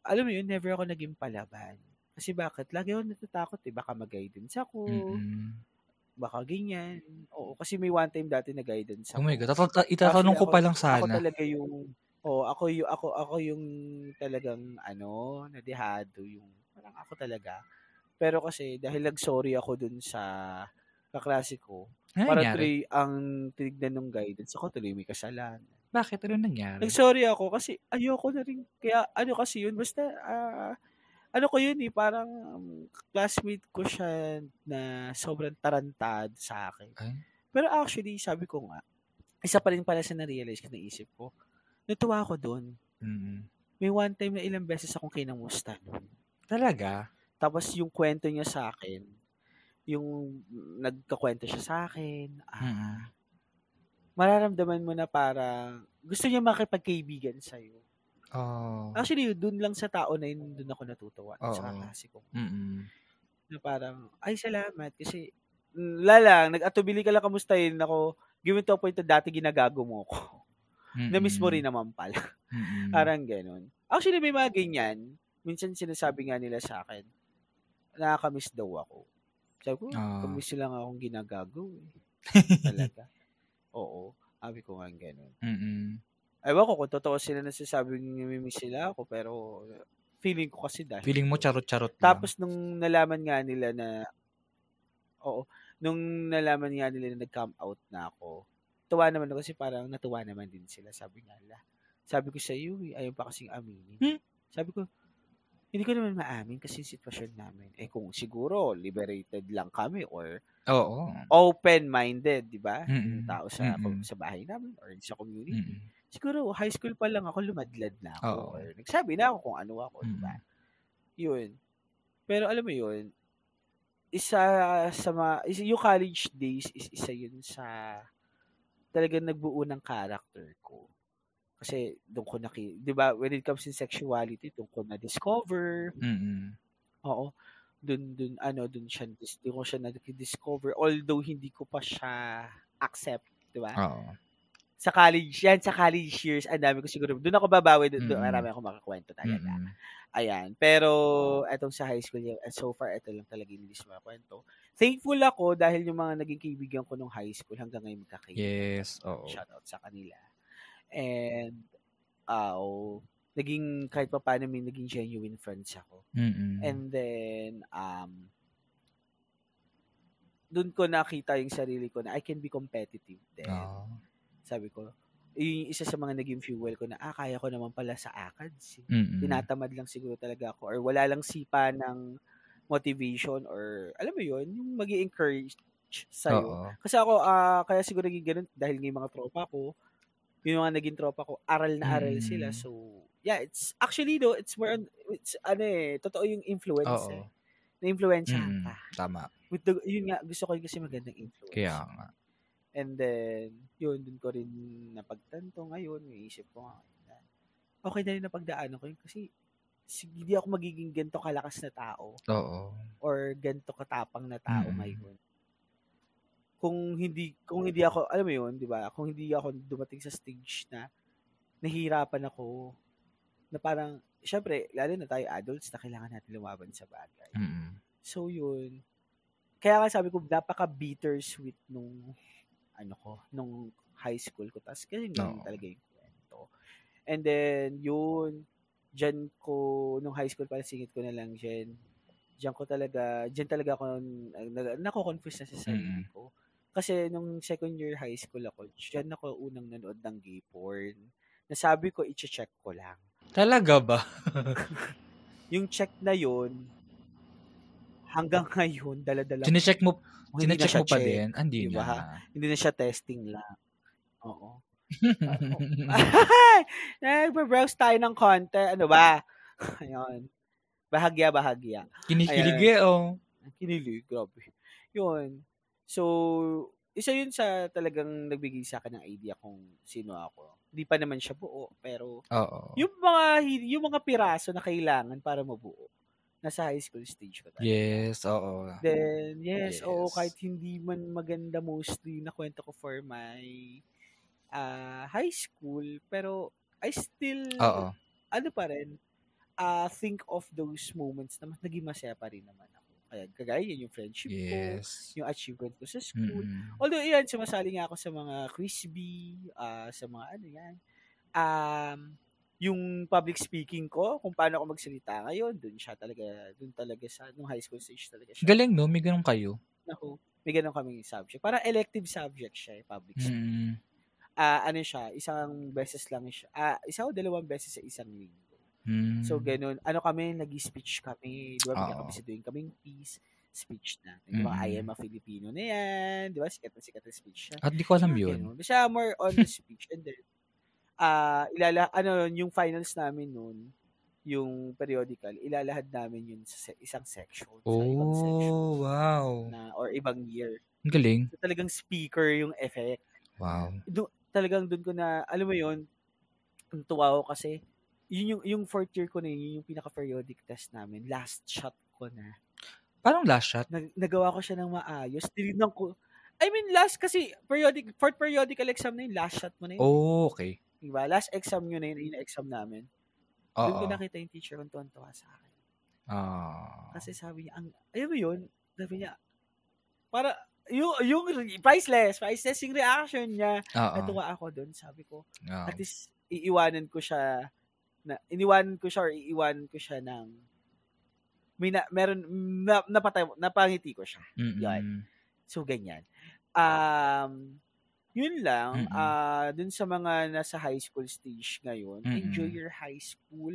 alam mo yun, never ako naging palaban. Kasi bakit? Lagi ako natatakot eh. Baka mag-guidance ako. Mm-mm. Baka ganyan. Oo, kasi may one time dati na guidance ako. Oh my God. Tata- itatanong ko pa lang Ako sana. talaga yung, oh, ako yung, ako, ako yung talagang, ano, nadihado yung, parang ako talaga. Pero kasi, dahil nag-sorry ako dun sa kaklase ko, Ano para tuloy ang tinignan ng guidance, ako tuloy may kasalanan. Bakit? Ano nangyari? Nag-sorry ako kasi ayoko na rin. Kaya ano kasi yun, basta ah, ano ko yun eh, parang um, classmate ko siya na sobrang tarantad sa akin. Ay? Pero actually, sabi ko nga, isa pa rin pala sa na-realize ko, naisip ko, natuwa ako doon. Mm-mm. May one time na ilang beses akong kinamusta. Talaga? Tapos yung kwento niya sa akin, yung nagkakwento siya sa akin, ah, Mm-mm. mararamdaman mo na parang gusto niya makipagkaibigan sa'yo. Oh. Actually, doon lang sa tao na yun, doon ako natutuwa. Oo. Sa kaklase ko. Mm-mm. Na parang, ay salamat. Kasi, lalang, nag-atubili ka lang kamustahin ako. Given to point na dati ginagago mo ko. Na-miss mo Mm-mm. rin naman pala. Mm-mm. Parang ganun. Actually, may mga ganyan. Minsan sinasabi nga nila sa akin, nakakamiss daw ako. Sabi ko, Ah. kamiss lang akong ginagago eh. Talaga. Oo. Sabi ko nga ganun. Mm-mm. Ewan ko kung totoo sila nasasabing namimiss sila ako, pero feeling ko kasi dahil. Feeling mo charot-charot lang. Tapos nung nalaman nga nila na, oo, nung nalaman nga nila na nag-come out na ako, tuwa naman ako kasi parang natuwa naman din sila. Sabi nga nila, sabi ko sa iyo, eh, ayaw pa kasing aminin. Hmm? Sabi ko, hindi ko naman maamin kasi yung sitwasyon namin. Eh kung siguro, liberated lang kami or Oo. open-minded, di ba? Yung tao sa, Mm-mm. sa bahay namin or sa community. Mm-mm. Siguro, high school pa lang ako, lumadlad na ako. Oo. Or nagsabi na ako kung ano ako, di ba? Mm. Yun. Pero alam mo yun, isa sa mga, isa, yung college days is isa yun sa talagang nagbuo ng character ko. Kasi doon ko naki, 'di ba, when it comes in sexuality, doon ko na discover. Mm-mm. Oo. Doon doon ano, doon siya doon ko siya na-discover although hindi ko pa siya accept, 'di ba? Oo. Sa college, yan sa college years, ang dami ko siguro. Doon ako babawi, doon, doon Mm. marami ako makakwento talaga. Mm-mm. Ayan. Pero, etong sa high school, so far, ito lang talaga yung list mga kwento. Thankful ako dahil yung mga naging kaibigan ko nung high school hanggang ngayon magkakaibigan. Yes. Oo. Shoutout sa kanila. And, uh, naging kahit pa paano may naging genuine friends ako. Mm-mm. And then, um, doon ko nakita yung sarili ko na I can be competitive din. Oo. Sabi ko, yung isa sa mga naging fuel ko na, ah, kaya ko naman pala sa ACADS. tinatamad lang siguro talaga ako or wala lang sipa ng motivation or alam mo yun, yung mag encourage sa'yo. Oo. Kasi ako, ah kaya siguro naging ganun dahil ng mga tropa ko, yung mga naging tropa ko, aral na aral Mm. sila. So, yeah, it's actually though, it's more on, it's ano eh, totoo yung influence Oo. eh. na-influensyahan Mm, ka. tama. With the, yun nga, gusto ko yun kasi magandang influence. Kaya nga. And then, yun, dun ko rin napagtanto ngayon, may isip ko nga, na, okay na rin napagdaanan ko yun kasi si- hindi ako magiging ganito kalakas na tao Oo. or ganito katapang na tao Mm. ngayon. Kung hindi kung hindi ako, alam mo yun, 'di ba? Kung hindi ako dumating sa stage na nahihirapan ako na parang syempre, lalo na tayo adults na kailangan natin lumaban sa bagay. Mm. So yun. Kaya nga sabi ko napaka bittersweet nung ano ko, nung high school ko. Tapos kasi ganun Oo. talaga yung kwento. And then yun, dyan ko, nung high school pala singit ko na lang dyan. Dyan ko talaga, dyan talaga ako, nag- nako-confuse na sa sarili ko. Kasi nung second year high school ako, dyan ako unang nanood ng gay porn. Nasabi ko, i-check ko lang. Talaga ba? Yung check na yun, hanggang ngayon, dala-dala Sinecheck mo, sinecheck siya mo pa check. din? Hindi Di ba? na. Hindi na siya testing lang. Oo. Nagpa-browse tayo ng konti. Ano ba? Ayun. Bahagya, bahagya. Kinikilig eh, oh. Kinilig, grabe. Yun. So, isa yun sa talagang nagbigay sa akin ng idea kung sino ako. Hindi pa naman siya buo, pero Oo. yung mga yung mga piraso na kailangan para mabuo nasa high school stage ko talaga. Yes, oo. Then, yes, oo, Yes. kahit hindi man maganda mostly na kwento ko for my ah, high school, pero I still, Oo. ano pa rin, ah, think of those moments na mas naging masaya pa rin naman ako. Kaya kagaya yun yung friendship ko, Yes. yung achievement ko sa school. Mm-mm. Although, yan, sumasali nga ako sa mga crispy, ah, sa mga ano yan. Um, yung public speaking ko, kung paano ako magsalita ngayon, dun siya talaga, dun talaga sa, nung high school stage talaga siya. Galing, no? May ganun kayo. Naku, may ganun kaming subject. Parang elective subject siya, eh, public speaking. Mm. Ah, ano siya, isang beses lang siya. Ah, isa o dalawang beses sa isang linggo. Mm. So, ganun. Ano kami, nag-speech kami. Di ba, Oo. magkakabisaduhin kaming peace speech na. Di ba, Mm. I am a Filipino na yan. Di ba, sikat na sikat na speech siya. At di ko alam yun. ganun. Basta more on the speech. And then, ah ilala, ano, yung finals namin noon, yung periodical, ilalahad namin yun sa isang section. Sa ibang section Oh, wow. na, or ibang year. Ang galing. So, talagang speaker yung effect. Wow. Do, talagang doon ko na, alam mo yun, ang tuwa ko kasi, yun yung, yung fourth year ko na yun, yun yung pinaka-periodic test namin. Last shot ko na. Parang last shot. Nag, nagawa ko siya ng maayos. Tinignan ko, I mean, last kasi, periodic, fourth periodical exam na yun, last shot mo na yun. Oh, okay. Diba? Last exam yun na yun, yung exam namin. Doon ko Oo. nakita yung teacher kong tuwan-tuwa sa akin. Ah. Kasi sabi niya, ang, ayaw mo yun, sabi niya, para, yung, yung priceless, priceless yung reaction niya. Oo. Natuwa ako doon, sabi ko, Oo. at least, iiwanan ko siya, na, iniwanan ko siya or iiwanan ko siya ng, may na, meron, na, napatay, napangiti ko siya. Mm-mm. So, ganyan. Um, yun lang. Mm-mm. ah dun sa mga nasa high school stage ngayon, Mm-mm. enjoy your high school.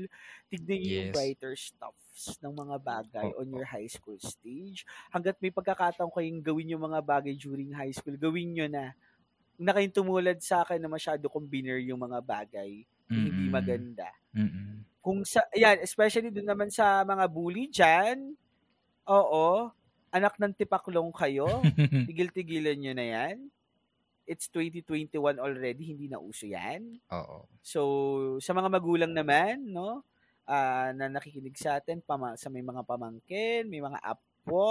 Tignan niyo yung Yes. brighter stuffs ng mga bagay Oo. on your high school stage. Hanggat may pagkakataon kayong gawin yung mga bagay during high school, gawin nyo na. Na kayong tumulad sa akin na masyado kong biner yung mga bagay na hindi Mm-mm. maganda. Mm-mm. Kung sa, yan, especially dun naman sa mga bully dyan, oo, anak ng tipaklong kayo, tigil-tigilan nyo na yan. It's 2021 already, hindi na uso yan. Oo. So, sa mga magulang naman, no, ah, na nakikinig sa atin, pama, sa may mga pamangkin, may mga apo,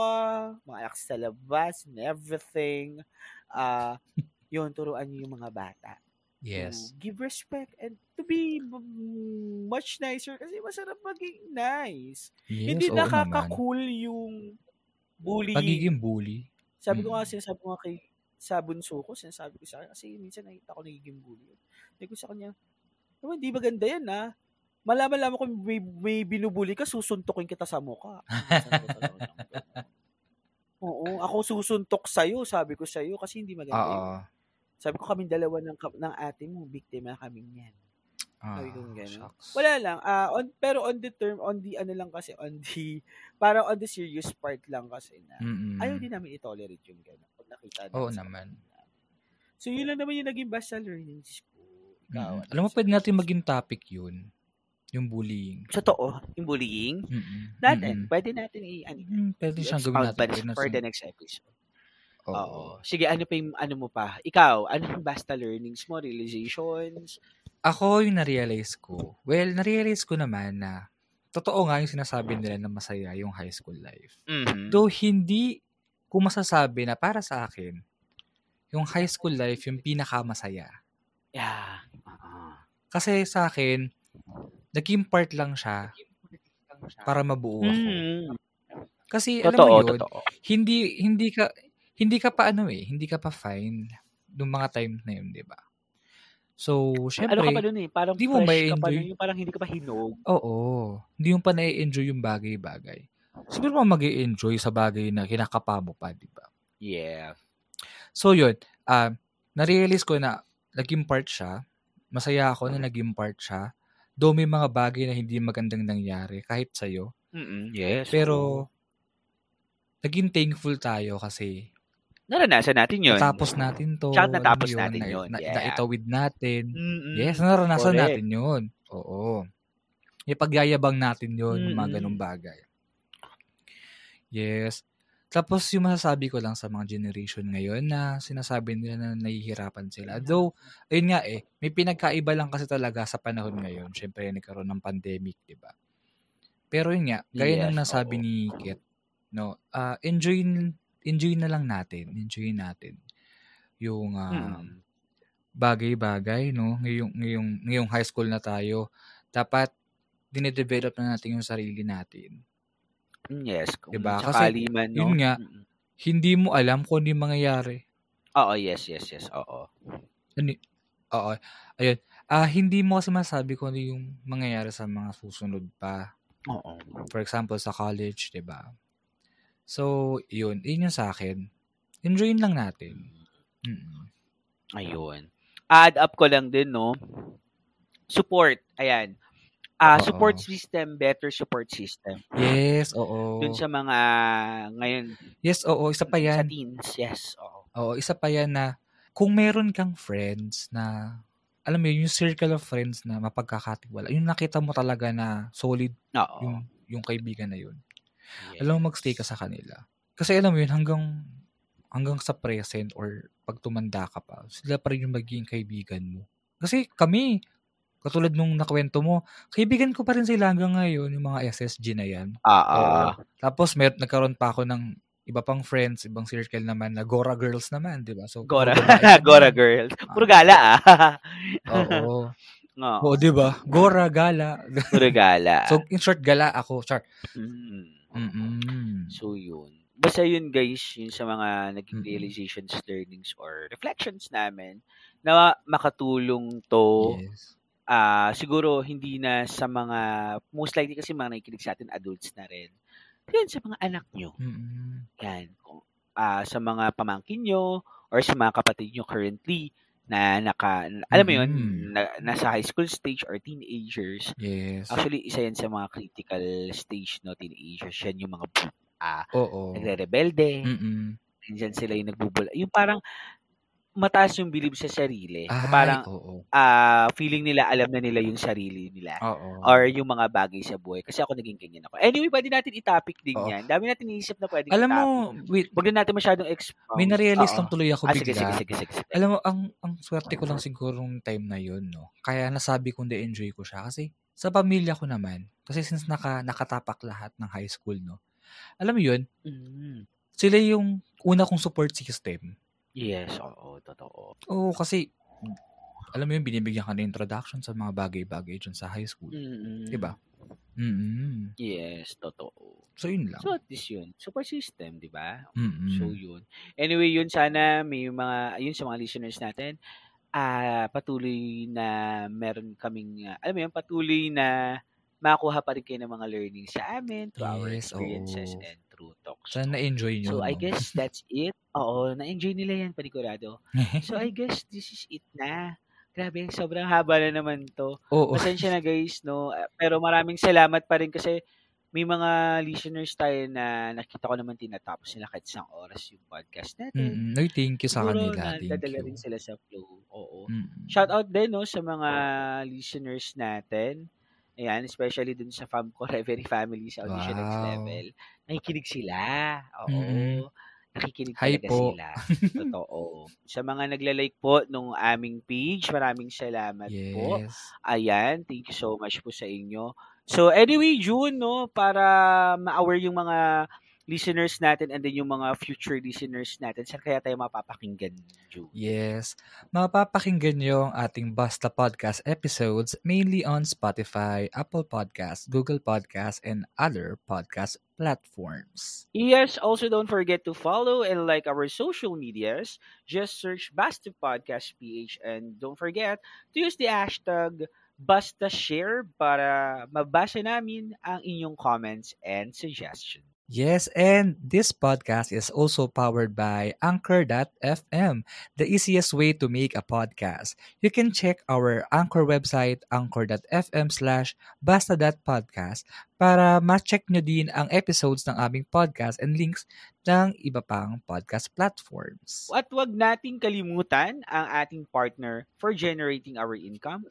mga anak sa labas, and everything, ah, yun, turuan nyo yung mga bata. Yes. To give respect and to be much nicer kasi masarap maging nice. Yes, Hindi naman. nakaka-cool yung bullying. Pagiging bully. Sabi ko nga, Mm. sinasabi ko nga kay sa bunso ko, sinasabi ko sa kanya, kasi minsan nakita ko nagiging bully. Sabi ko sa kanya, naman, di maganda yan ha. Malaman-laman ko may, may binubuli ka, susuntokin kita sa mukha. Oo, ako susuntok sa'yo, sabi ko sa'yo, kasi hindi maganda yun. Oo. Sabi ko kaming dalawa ng, ng ate mo, biktima kami niyan. Sabi ko Ah, gano'n. Wala lang. ah on, pero on the term, on the ano lang kasi, on the, parang on the serious part lang kasi na, Mm-mm. ayaw din namin i-tolerate yung gano'n. Nakita Mm. Oo sa naman. So, yun lang naman yung naging basta learnings ko. Ikaw, Mm. Alam mo, sa- pwede natin maging topic yun. Yung bullying. Totoo, yung bullying. Mm-mm. Natin, Mm-mm. pwede natin i ano, Mm, pwede siyang gawin natin. for the next episode. Oo. Oo. Sige, ano pa yung, ano mo pa? Ikaw, ano yung basta learnings mo, realizations? Ako yung na-realize ko. Well, na-realize ko naman na totoo nga yung sinasabi nila na masaya yung high school life. Mhm. Though hindi ko masasabi na para sa akin, yung high school life yung pinakamasaya. Yeah. Oo. Kasi sa akin, naging part lang siya para mabuo ako. Mhm. Kasi alam Totoo, mo yun, totoo. hindi hindi ka hindi ka pa ano eh, hindi ka pa fine nung mga time na yun, 'di ba? So, syempre, Ano ka pa dun eh? Parang di mo fresh ka pa dun. Yung parang hindi ka pa hinog. oo, hindi mo pa na-enjoy yung bagay-bagay. Siguro mo mag enjoy sa bagay na kinakapa mo pa, 'di ba? Yeah. So, yun, ah na-realize ko na naging part siya. Masaya ako na naging part siya. Though may mga bagay na hindi magandang nangyari kahit sa'yo. mm Yes. Pero, naging thankful tayo kasi naranasan natin yun. natapos natin to. Tsaka natapos yun, natin na, yun, Na, yeah. naitawid natin. Mm-mm. Yes, naranasan Correct. natin yun. Oo. Ipagyayabang natin yun, yung mga Mm-mm. ganong bagay. Yes. Tapos yung masasabi ko lang sa mga generation ngayon na sinasabi nila na nahihirapan sila. Though, ayun nga eh, may pinagkaiba lang kasi talaga sa panahon ngayon. Siyempre, nagkaroon ng pandemic, di ba? Pero yun nga, gaya Yes, ng nasabi oo. ni Kit, no, ah enjoy, enjoy na lang natin. Enjoy natin yung ah, Mm. bagay-bagay, no? Ngayong, ngayong, ngayong high school na tayo, dapat dinedevelop na natin yung sarili natin. Yes. Kung Diba? sakali man, no? yun nga. Hindi mo alam kung ano yung mangyayari. Oo, yes, yes, yes. Oo. Oo. Ayun. Ah, hindi mo kasi masabi kung ano yung mangyayari sa mga susunod pa. Oo. For example, sa college, 'di ba? So, yun. Yun yung sa akin. Enjoyin lang natin. Mm. Ayun. Add up ko lang din, no? Support. Ayan. Ah, Oo. support system, better support system. Yes, oo. Dun sa mga ngayon Yes, oo. Isa pa sa yan. teens, yes. Oo. Oo, isa pa yan na kung meron kang friends na alam mo yun, yung circle of friends na mapagkakatiwala, yung nakita mo talaga na solid Oo. yung yung kaibigan na yun. Yes. Alam mo, magstay ka sa kanila. Kasi alam mo yun, hanggang hanggang sa present or pag tumanda ka pa, sila pa rin yung magiging kaibigan mo. Kasi kami, katulad nung nakwento mo, kaibigan ko pa rin sila hanggang ngayon, yung mga SSG na yan. Ah, ah. Tapos mer nagkaroon pa ako ng iba pang friends, ibang circle naman na Gora Girls naman, di ba? So, Gora. Gora girls. Puro gala, ah. Oo. Oo. Oo, di ba? Gora, gala. Puro gala. so, in short, gala ako. Char. Mm. Mm-mm. So, yun. Basta yun, guys, yun sa mga naging realizations, learnings, or reflections namin na makatulong to Yes. Ah siguro hindi na sa mga, most likely kasi mga nakikinig sa atin, adults na rin. Yan, sa mga anak nyo. Mm-mm. Yan. Ah, sa mga pamangkin nyo or sa mga kapatid nyo currently na naka, alam mo yun, na, nasa high school stage or teenagers. Yes. Actually, isa yan sa mga critical stage, no, teenagers. Yan yung mga ah, Oo. nagre-rebelde. Mm-mm. Nandyan sila yung nagbubula. Yung parang mataas yung believe sa sarili. Ay, parang oo. ah, feeling nila alam na nila yung sarili nila. Oo. Or yung mga bagay sa buhay. Kasi ako naging ganyan ako. Anyway, pwede natin i-topic din Oo. yan. Dami natin iisip na pwede Alam mo, wait, Huwag na natin masyadong expound. may na-realize lang tuloy ako Ah, sige, bigla. sige, sige, sige, sige. Alam mo, ang ang swerte ko lang siguro nung time na yun, no? Kaya nasabi kong de-enjoy ko siya. Kasi sa pamilya ko naman, kasi since naka, nakatapak lahat ng high school, no? Alam mo yun, Mm. sila yung una kong support system. Yes, oo, totoo. Oo, kasi, alam mo yun, binibigyan ka ng introduction sa mga bagay-bagay dyan sa high school. Mm-mm. Diba? Mm Yes, totoo. So, yun lang. So, at least yun. Support system, di ba? Mm-mm. So, yun. Anyway, yun sana may mga, yun sa mga listeners natin, ah patuloy na meron kaming, ah, alam mo yun, patuloy na makuha pa rin kayo ng mga learnings sa amin through our Yes, experiences oo. and through talks. Sana na-enjoy nyo. So, I no? guess that's it. Oo, na-enjoy nila yan, panigurado. So, I guess this is it na. Grabe, sobrang haba na naman to. Oo. Pasensya na guys, no? Pero maraming salamat pa rin kasi may mga listeners tayo na nakita ko naman tinatapos nila kahit isang oras yung podcast natin. Mm-mm. Ay, thank you sa Siguro kanila. na Thank dadala you. rin sila sa flow. Oo. Mm-mm. Shout out din no sa mga listeners natin. Ayan, especially dun sa fam ko, Reverie Family sa Audition Next Wow. Level. Nakikinig sila. Oo. Mm. Nakikinig Hi talaga po. sila. Totoo. Sa mga nagla-like po nung aming page, maraming salamat po. Yes. Ayan, thank you so much po sa inyo. So anyway, June, no, para ma-aware yung mga listeners natin and then yung mga future listeners natin, saan kaya tayo mapapakinggan, June? Yes. Mapapakinggan nyo ang ating Basta Podcast episodes mainly on Spotify, Apple Podcasts, Google Podcasts, and other podcast platforms. Yes, also don't forget to follow and like our social medias. Just search Basta Podcast PH and don't forget to use the hashtag Basta Share para mabasa namin ang inyong comments and suggestions. Yes, and this podcast is also powered by Anchor.fm, the easiest way to make a podcast. You can check our Anchor website, anchor.fm slash basta.podcast para ma-check nyo din ang episodes ng aming podcast and links ng iba pang podcast platforms. At wag nating kalimutan ang ating partner for generating our income,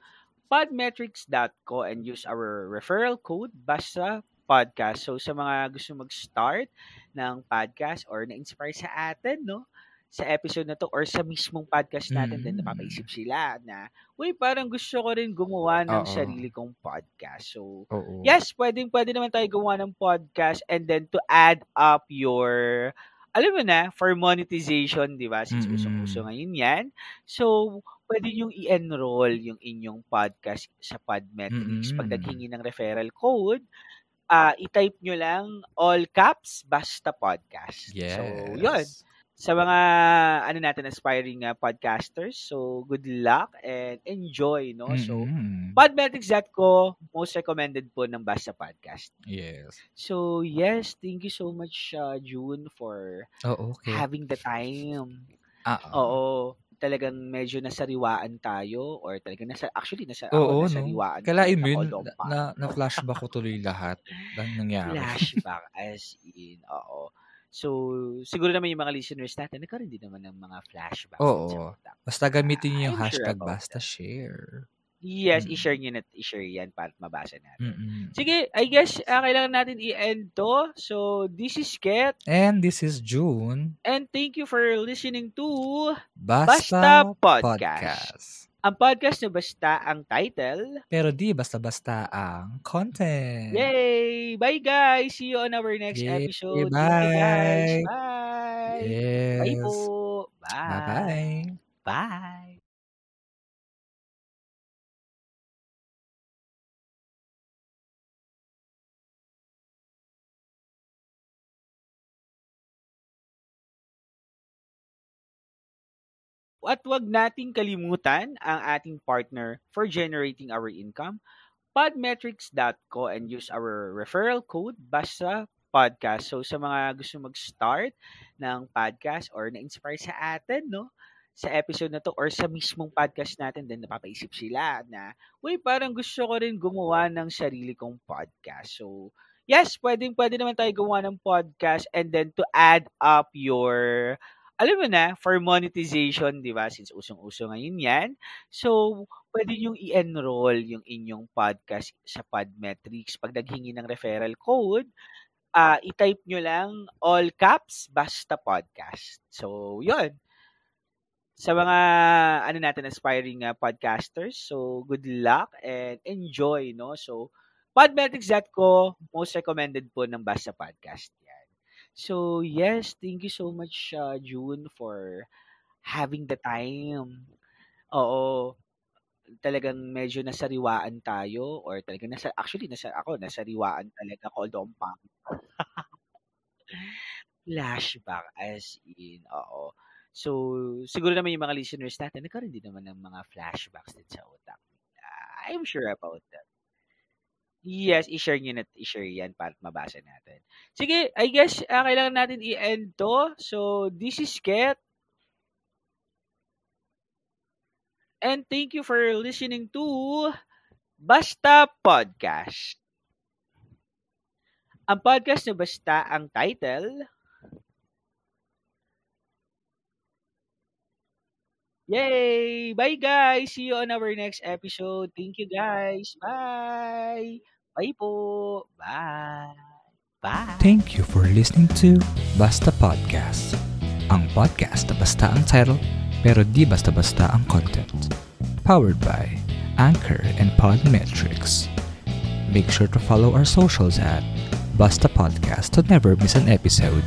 podmetrics.co and use our referral code BASTA podcast. So sa mga gusto mag-start ng podcast or na-inspire sa atin, no? sa episode na to or sa mismong podcast natin, Mm. napapaisip sila na, uy, parang gusto ko rin gumawa ng Oo. sarili kong podcast. So, Oo. yes, pwedeng pwede naman tayo gumawa ng podcast and then to add up your alam mo na, for monetization, di ba? Since Mm-mm. usong-uso ngayon yan. So, pwede yung i-enroll yung inyong podcast sa Podmetrics. Pag Mm-mm. naghingi ng referral code, ah i-type nyo lang all caps basta podcast. Yes. So, yun sa mga ano natin aspiring uh, podcasters. So good luck and enjoy, no? So Mm-mm. podmetrics.co most recommended po ng Basta Podcast. Yes. So yes, thank you so much uh, June for Oh, okay. having the time. Ah, Oo, talagang medyo nasariwaan tayo or talagang nasa actually nasa Oo, ako no? nasariwaan. Kalain mo yun, na, na, na-flashback ko tuloy lahat ng nangyari. Flashback as in, oo. So, siguro naman yung mga listeners natin, nagkaroon din naman ng mga flashbacks. Oo. Basta gamitin niyo yung I'm sure hashtag about basta share. Yes, Mm. i-share nyo na, i-share yan para mabasa natin. Mm-mm. Sige, I guess uh, kailangan natin i-end to. So, this is Ket. And this is June. And thank you for listening to Basta, Basta Podcast. Podcast. ang podcast na basta ang title. Pero di basta-basta ang content. Yay! Bye guys! See you on our next Yay, episode. bye. guys. Bye! Yes. Bye po! Bye! Bye-bye. Bye! At wag nating kalimutan ang ating partner for generating our income, podmetrics.co and use our referral code basta podcast. So sa mga gusto mag-start ng podcast or na-inspire sa atin, no? sa episode na to or sa mismong podcast natin then napapaisip sila na, uy, parang gusto ko rin gumawa ng sarili kong podcast. So, yes, pwedeng pwede naman tayo gumawa ng podcast and then to add up your alam mo na, for monetization, di ba? Since usong-uso ngayon yan. So, pwede yung i-enroll yung inyong podcast sa Podmetrics. Pag naghingi ng referral code, ah i-type nyo lang all caps basta podcast. So, yun. Sa mga ano natin aspiring uh, podcasters, so good luck and enjoy, no? So, podmetrics.co most recommended po ng Basta Podcast. So, yes, thank you so much uh, June for having the time. Oo, talagang medyo nasariwaan tayo or talagang nasa actually nasa ako nasariwaan talaga ko although ang pangit. Flashback as in, oo. So, siguro naman yung mga listeners natin, nagkaroon din naman ng mga flashbacks din sa utak. I'm sure about that. Yes, i-share nyo na, i-share yan para mabasa natin. Sige, I guess, ah, kailangan natin i-end to. So, this is Ket. And thank you for listening to Basta Podcast. Ang podcast na basta ang title Yay! Bye guys! See you on our next episode. Thank you guys. Bye! Bye po! Bye! Bye! Thank you for listening to Basta Podcast. Ang podcast na basta ang title, pero di basta-basta ang content. Powered by Anchor and Podmetrics. Make sure to follow our socials at Basta Podcast to never miss an episode.